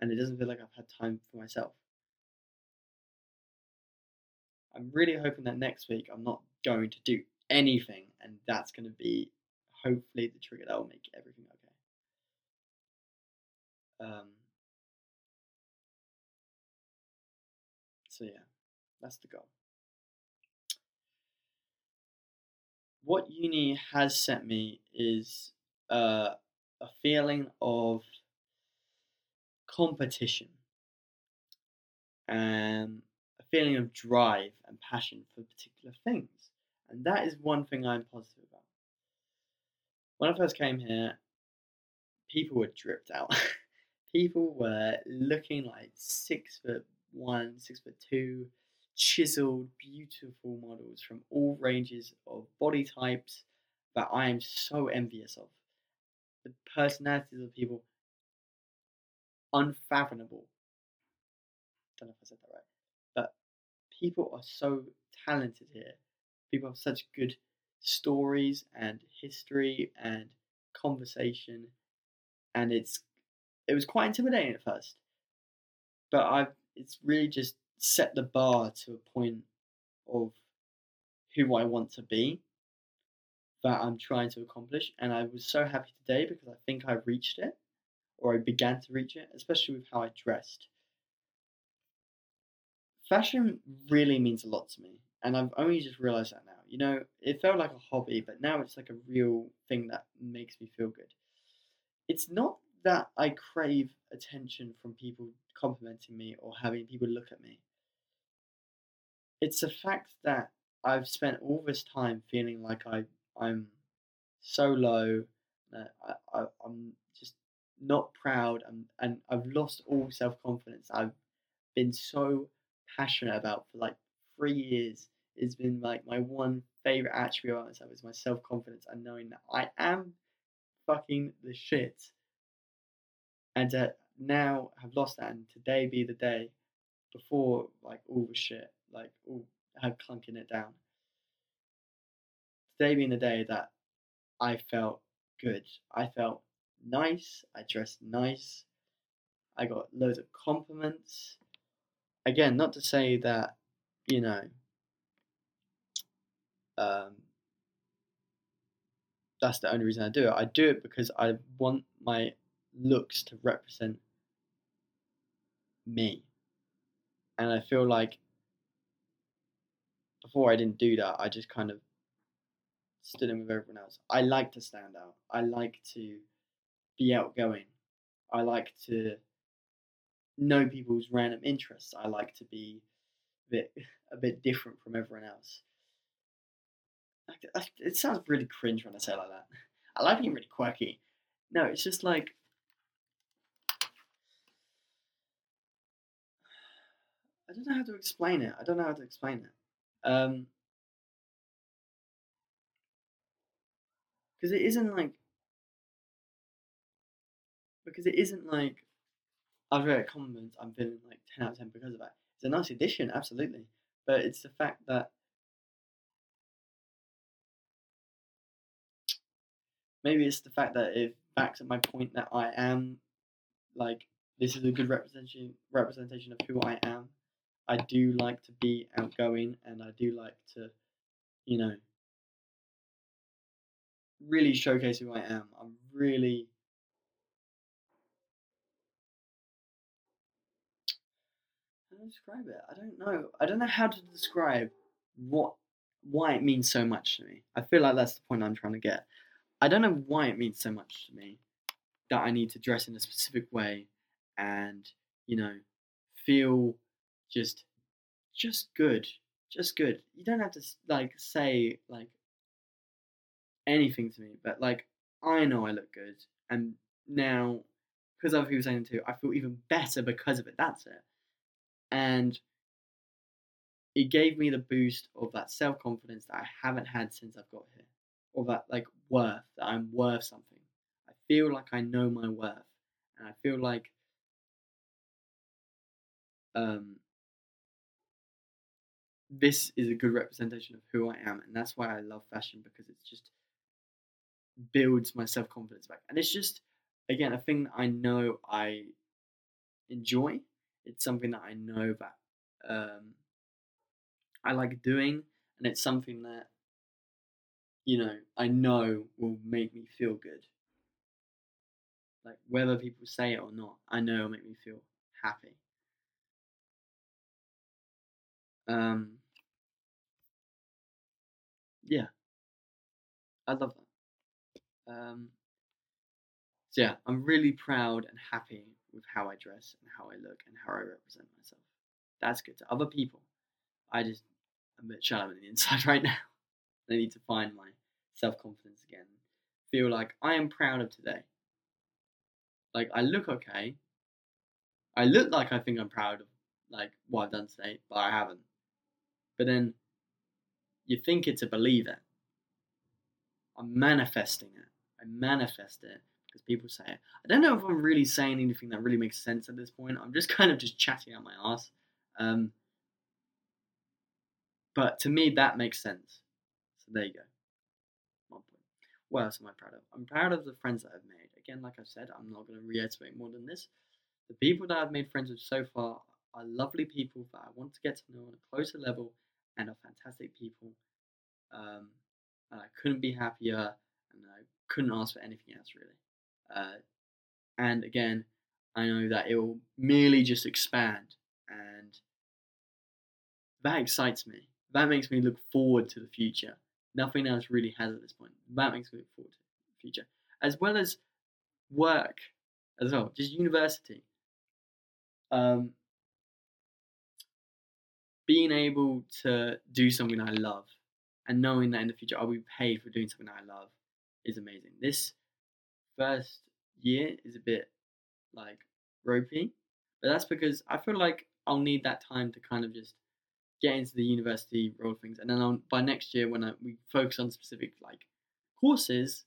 and it doesn't feel like I've had time for myself. I'm really hoping that next week I'm not going to do anything and that's going to be hopefully the trigger that will make everything okay. Um, so yeah, that's the goal. what uni has sent me is uh, a feeling of competition and a feeling of drive and passion for particular things. And that is one thing I'm positive about. When I first came here, people were dripped out. people were looking like six foot one, six foot two, chiseled, beautiful models from all ranges of body types that I am so envious of. The personalities of people, unfathomable. Don't know if I said that right, but people are so talented here. People have such good stories and history and conversation, and it's it was quite intimidating at first, but I've it's really just set the bar to a point of who I want to be that I'm trying to accomplish. And I was so happy today because I think I reached it or I began to reach it, especially with how I dressed. Fashion really means a lot to me, and I've only just realized that now. You know, it felt like a hobby, but now it's like a real thing that makes me feel good. It's not that I crave attention from people complimenting me or having people look at me it's the fact that I've spent all this time feeling like I I'm so low I, I I'm just not proud and and I've lost all self confidence. I've been so passionate about for like three years. It's been like my one favorite attribute about myself is my self confidence and knowing that I am fucking the shit. And to now have lost that and today be the day before like all the shit like all had clunking it down. Today being the day that I felt good. I felt nice. I dressed nice. I got loads of compliments. Again, not to say that, you know, um, that's the only reason I do it. I do it because I want my looks to represent me. And I feel like before I didn't do that. I just kind of stood in with everyone else. I like to stand out. I like to be outgoing. I like to know people's random interests. I like to be a bit a bit different from everyone else. It sounds really cringe when I say like that. I like being really quirky. No, it's just like I don't know how to explain it. I don't know how to explain it. Um, because it isn't like because it isn't like I've read a comment I'm feeling like ten out of ten because of that. It's a nice addition, absolutely, but it's the fact that maybe it's the fact that it backs up my point that I am like this is a good representation representation of who I am I do like to be outgoing and I do like to, you know, really showcase who I am. I'm really how to describe it? I don't know. I don't know how to describe what why it means so much to me. I feel like that's the point I'm trying to get. I don't know why it means so much to me that I need to dress in a specific way and you know feel just just good, just good. You don't have to like say like anything to me, but like I know I look good, and now because other people saying it too, I feel even better because of it. That's it, and it gave me the boost of that self confidence that I haven't had since I've got here, or that like worth that I'm worth something. I feel like I know my worth, and I feel like um, this is a good representation of who I am, and that's why I love fashion because it's just builds my self confidence back, and it's just again a thing that I know I enjoy. It's something that I know that um, I like doing, and it's something that you know I know will make me feel good. Like whether people say it or not, I know it'll make me feel happy. Um, yeah, I love that. Um, so yeah, I'm really proud and happy with how I dress and how I look and how I represent myself. That's good to other people. I just I'm a bit shallow on the inside right now. I need to find my self confidence again. Feel like I am proud of today. Like I look okay. I look like I think I'm proud of like what I've done today, but I haven't. But then you think it to believe it. I'm manifesting it. I manifest it because people say it. I don't know if I'm really saying anything that really makes sense at this point. I'm just kind of just chatting out my ass. Um, but to me, that makes sense. So there you go. What else am I proud of? I'm proud of the friends that I've made. Again, like I said, I'm not going to reiterate more than this. The people that I've made friends with so far are lovely people that I want to get to know on a closer level and are fantastic people. Um, and I couldn't be happier, and I couldn't ask for anything else really. Uh, and again, I know that it will merely just expand, and that excites me. That makes me look forward to the future. Nothing else really has at this point. That makes me look forward to the future, as well as work, as well, just university. Um, being able to do something I love and knowing that in the future I'll be paid for doing something I love is amazing. This first year is a bit like ropey, but that's because I feel like I'll need that time to kind of just get into the university role things, and then I'll, by next year when I, we focus on specific like courses,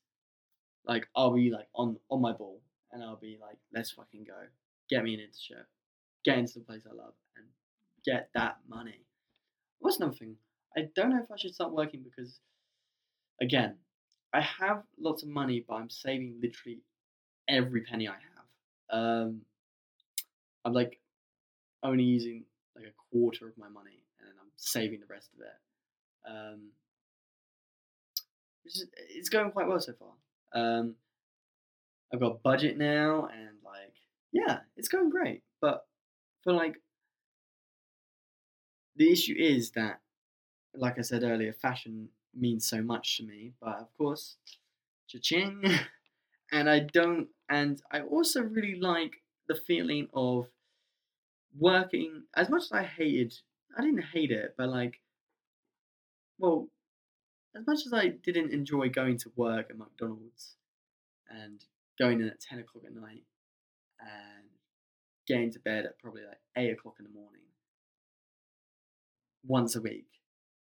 like I'll be like on on my ball, and I'll be like, let's fucking go, get me an internship, get into the place I love, get that money. What's another thing? I don't know if I should start working because, again, I have lots of money, but I'm saving literally every penny I have. Um, I'm like only using like a quarter of my money, and then I'm saving the rest of it. Um, is, it's going quite well so far. Um, I've got budget now, and like, yeah, it's going great. But for like the issue is that, like I said earlier, fashion means so much to me, but of course, cha-ching, and I don't, and I also really like the feeling of working, as much as I hated, I didn't hate it, but like, well, as much as I didn't enjoy going to work at McDonald's and going in at 10 o'clock at night and getting to bed at probably like 8 o'clock in the morning, once a week.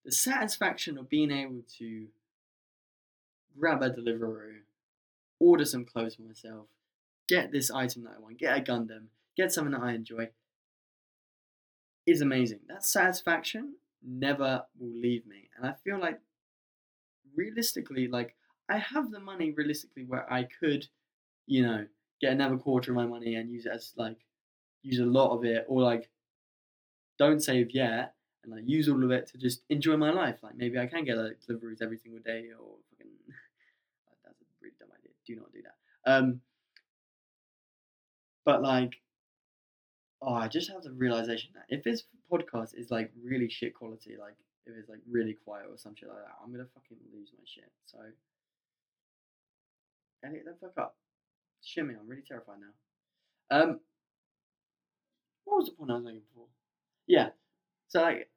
The satisfaction of being able to grab a Deliveroo, order some clothes for myself, get this item that I want, get a Gundam, get something that I enjoy, is amazing. That satisfaction never will leave me. And I feel like realistically, like I have the money realistically where I could, you know, get another quarter of my money and use it as like use a lot of it or like don't save yet and like use all of it to just enjoy my life. Like maybe I can get like deliveries every single day or fucking that's a really dumb idea. Do not do that. Um, but like, oh, I just have the realization that if this podcast is like really shit quality, like if it's like really quiet or some shit like that, I'm gonna fucking lose my shit. So Elliot, don't fuck up. Shit me, I'm really terrified now. Um, what was the point I was making before? Yeah, so like,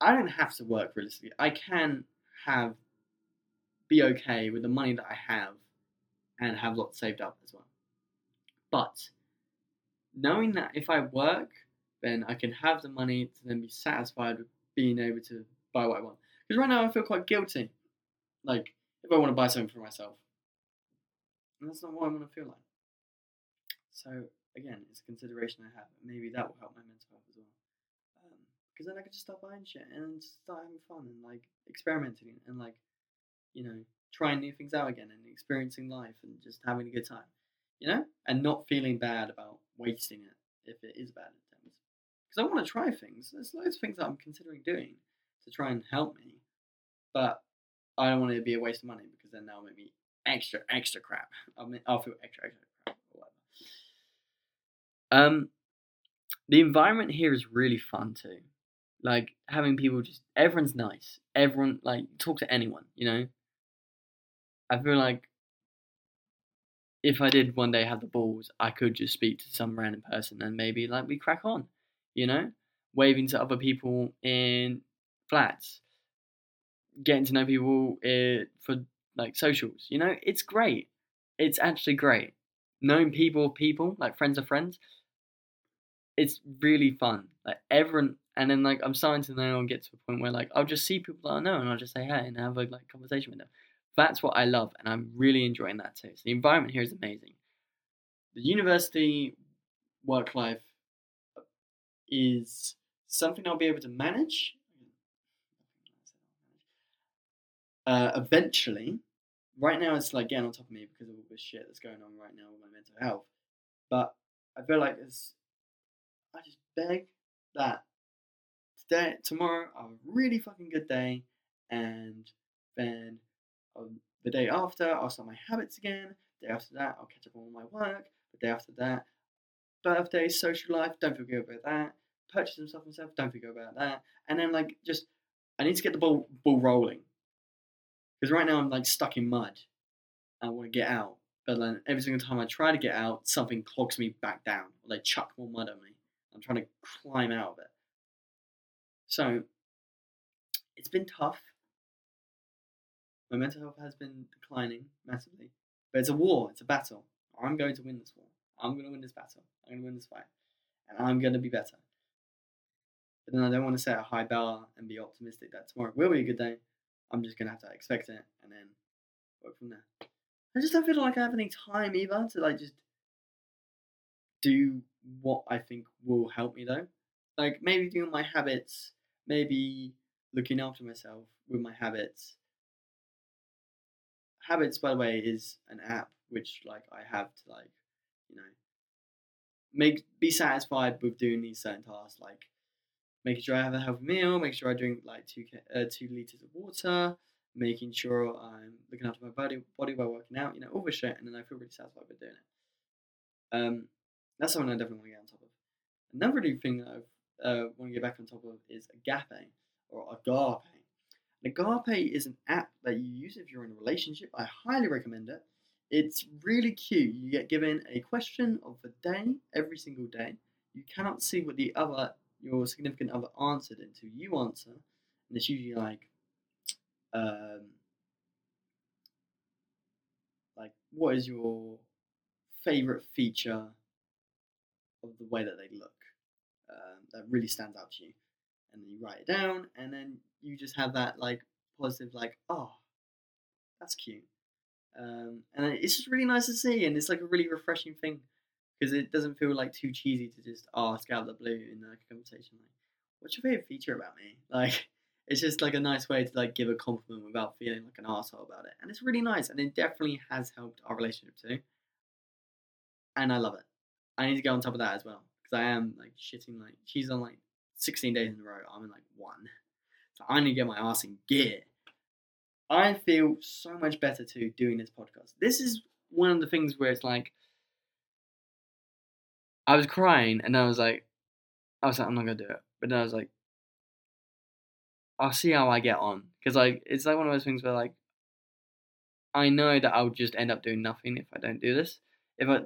I don't have to work realistically. I can have be okay with the money that I have and have lots saved up as well. But knowing that if I work, then I can have the money to then be satisfied with being able to buy what I want. Because right now I feel quite guilty. Like if I want to buy something for myself, and that's not what I want to feel like. So again, it's a consideration I have. Maybe that will help my mental health as well. Because then I could just start buying shit and start having fun and like experimenting and like, you know, trying new things out again and experiencing life and just having a good time, you know, and not feeling bad about wasting it if it is bad terms. Because I want to try things. There's loads of things that I'm considering doing to try and help me, but I don't want it to be a waste of money because then that'll make me extra, extra crap. I'll, mean, I'll feel extra, extra crap or whatever. Um, the environment here is really fun too. Like having people just everyone's nice. Everyone like talk to anyone, you know. I feel like if I did one day have the balls, I could just speak to some random person and maybe like we crack on, you know, waving to other people in flats, getting to know people uh, for like socials. You know, it's great. It's actually great. Knowing people, people like friends of friends. It's really fun. Like everyone, and then like I'm starting to now get to a point where like I'll just see people that I know and I'll just say hey and have a like conversation with them. That's what I love, and I'm really enjoying that too. So the environment here is amazing. The university work life is something I'll be able to manage. Uh, eventually, right now it's like getting on top of me because of all this shit that's going on right now with my mental health. But I feel like it's, I just beg that today, tomorrow, a really fucking good day, and then um, the day after, I'll start my habits again. The day after that, I'll catch up on my work. The day after that, birthday, social life, don't forget about that. Purchasing stuff myself, don't forget about that. And then like just, I need to get the ball ball rolling. Because right now I'm like stuck in mud. I want to get out, but then every single time I try to get out, something clogs me back down, or they chuck more mud at me. I'm trying to climb out of it. So it's been tough. My mental health has been declining massively. But it's a war, it's a battle. I'm going to win this war. I'm going to win this battle. I'm going to win this fight. And I'm going to be better. But then I don't want to set a high bar and be optimistic that tomorrow will be a good day. I'm just going to have to expect it and then work from there. I just don't feel like I have any time either to like just do what I think will help me though. Like maybe doing my habits, maybe looking after myself with my habits. Habits, by the way, is an app which like I have to like, you know, make be satisfied with doing these certain tasks, like making sure I have a healthy meal, making sure I drink like two uh, two liters of water, making sure I'm looking after my body body while working out, you know, all this shit, and then I feel really satisfied with doing it. Um, that's something I definitely want to get on top of. Another new thing that I uh, want to get back on top of is Agape or Agape. Agape is an app that you use if you're in a relationship. I highly recommend it. It's really cute. You get given a question of the day every single day. You cannot see what the other, your significant other answered until you answer. And it's usually like, um, like what is your favorite feature of the way that they look that really stands out to you? And then you write it down, and then you just have that like positive, like, oh, that's cute. Um, and it's just really nice to see, and it's like a really refreshing thing because it doesn't feel like too cheesy to just ask out of the blue in like a conversation. Like, what's your favorite feature about me? Like, it's just like a nice way to like give a compliment without feeling like an asshole about it, and it's really nice, and it definitely has helped our relationship too. And I love it. I need to go on top of that as well because I am like shitting like she's on like 16 days in a row. I'm in like one, so I need to get my ass in gear. I feel so much better too doing this podcast. This is one of the things where it's like I was crying and I was like, I was like, I'm not gonna do it. But then I was like, I'll see how I get on because like it's like one of those things where like I know that I'll just end up doing nothing if I don't do this. If I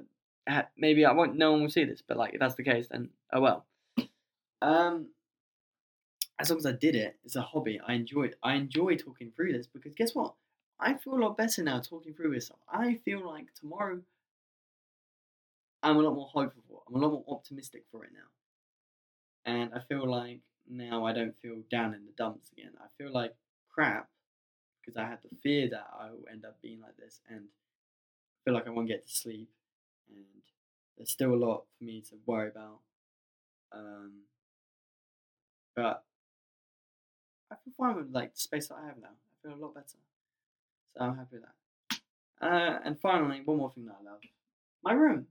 maybe I won't, no one will see this, but like if that's the case, then oh well. Um, as long as I did it, it's a hobby. I enjoy it. I enjoy talking through this because guess what? I feel a lot better now talking through this. I feel like tomorrow I'm a lot more hopeful. I'm a lot more optimistic for it now. And I feel like now I don't feel down in the dumps again. I feel like crap because I had the fear that I will end up being like this and feel like I won't get to sleep and there's still a lot for me to worry about. Um, but I feel fine with like the space that I have now. I feel a lot better. So I'm happy with that. Uh, and finally, one more thing that I love. My room.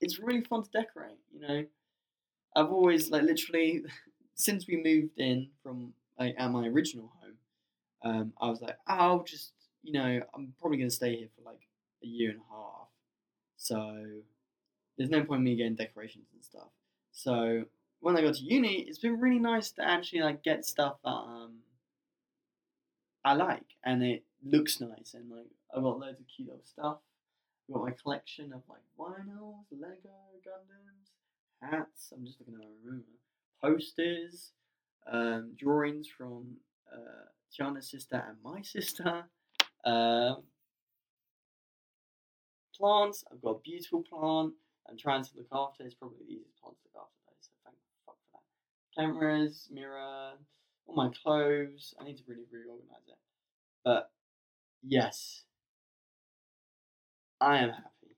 It's really fun to decorate, you know. I've always like literally since we moved in from like at my original home, um, I was like, I'll just you know, I'm probably gonna stay here for like a year and a half. So there's no point in me getting decorations and stuff. So when I got to uni, it's been really nice to actually like get stuff that um I like and it looks nice and like I've got loads of cute little stuff. I've got my collection of like vinyls, Lego, Gundams, hats. I'm just looking at my room. Posters, um, drawings from uh, Tiana's sister and my sister. Um, plants. I've got a beautiful plant. I'm trying to look after. It's probably the easiest plant to look after though, so thank fuck for that. cameras, mirror, all my clothes. I need to really reorganize it. But yes, I am happy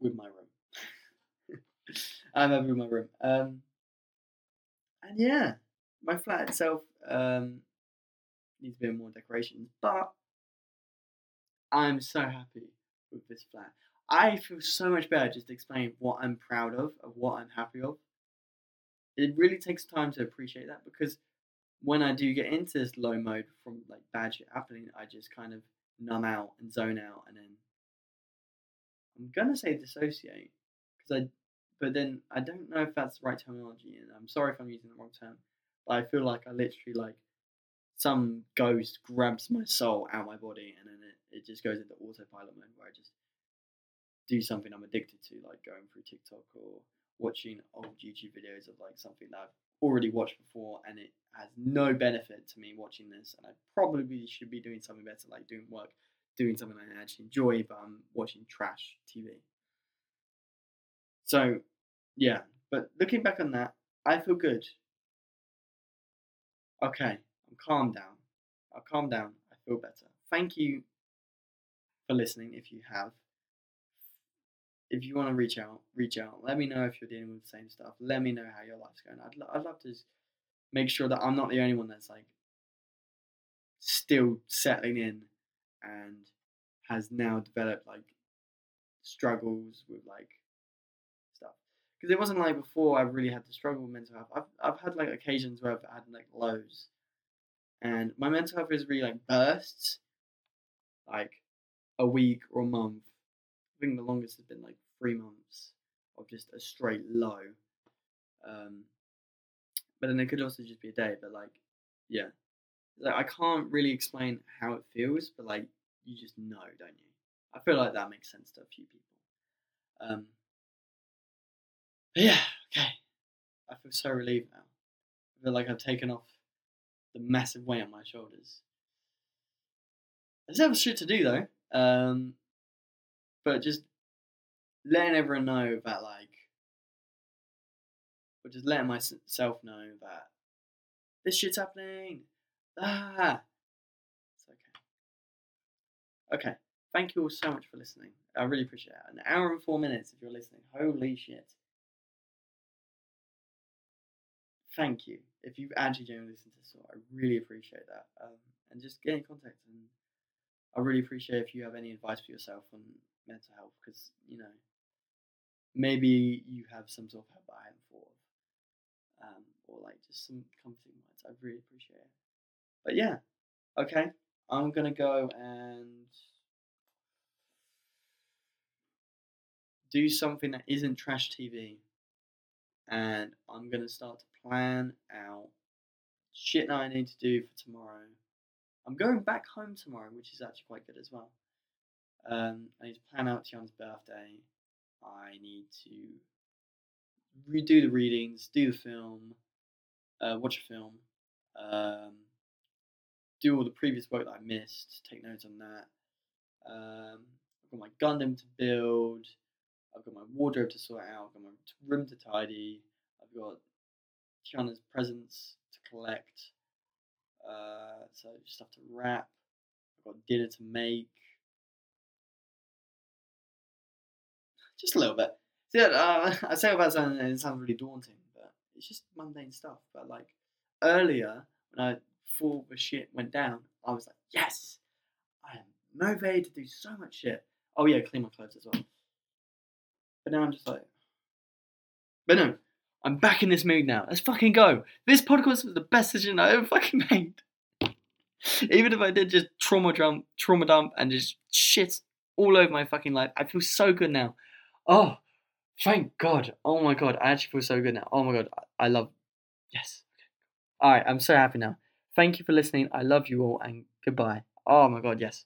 with my room. I'm happy with my room. Um, and yeah, my flat itself um, needs a bit more decorations, but I'm so happy with this flat. I feel so much better just explaining what I'm proud of, of what I'm happy of it really takes time to appreciate that because when I do get into this low mode from like bad shit happening, I just kind of numb out and zone out, and then I'm gonna say dissociate because I, but then I don't know if that's the right terminology, and I'm sorry if I'm using the wrong term, but I feel like I literally like some ghost grabs my soul out of my body, and then it, it just goes into autopilot mode where I just do something I'm addicted to, like going through TikTok or watching old YouTube videos of like something that I've already watched before and it has no benefit to me watching this and I probably should be doing something better like doing work doing something I actually enjoy but I'm watching trash TV so yeah but looking back on that I feel good. Okay Um, I'm calmed down I'll calm down I feel better thank you for listening if you have if you want to reach out, reach out. Let me know if you're dealing with the same stuff. Let me know how your life's going. I'd, lo- I'd love to make sure that I'm not the only one that's like still settling in and has now developed like struggles with like stuff. Because it wasn't like before I really had to struggle with mental health. I've, I've had like occasions where I've had like lows. And my mental health is really like bursts, like a week or a month I think the longest has been like three months of just a straight low. Um, but then it could also just be a day. But like, yeah, like I can't really explain how it feels, but like you just know, don't you? I feel like that makes sense to a few people. Um, yeah, okay. I feel so relieved now. I feel like I've taken off the massive weight on my shoulders. There's other shit to do though. Um, but just letting everyone know that like or just letting myself know that this shit's happening. Ah it's okay. Okay thank you all so much for listening. I really appreciate it. An hour and four minutes if you're listening. Holy shit. Thank you if you've actually genuinely listened to this i really appreciate that um, and just get in contact and i really appreciate if you have any advice for yourself on mental health because you know maybe you have some sort of help I haven't thought of, um, or like just some comforting words. I really appreciate it. But yeah, okay, I'm gonna go and do something that isn't trash TV, and I'm gonna start to plan out shit that I need to do for tomorrow. I'm going back home tomorrow, which is actually quite good as well. Um, I need to plan out Tiana's birthday. I need to redo the readings, do the film, uh, watch a film, um, do all the previous work that I missed, take notes on that. Um, I've got my Gundam to build. I've got my wardrobe to sort out. I've got my room to tidy. I've got Tiana's presents to collect. Uh, so have to wrap. I've got dinner to make. Just a little bit. See, uh, I say about something and it sounds really daunting, but it's just mundane stuff. But like earlier, when I before the shit went down, I was like, yes, I am motivated to do so much shit. Oh yeah, clean my clothes as well. But now I'm just like, but no, I'm back in this mood now. Let's fucking go. This podcast was the best decision I ever fucking made. Even if I did just trauma dump, trauma dump, and just shit all over my fucking life, I feel so good now. Oh, thank God. Oh my God, I actually feel so good now. Oh my God, I, I love. Yes. All right, I'm so happy now. Thank you for listening. I love you all, and goodbye. Oh my God, yes.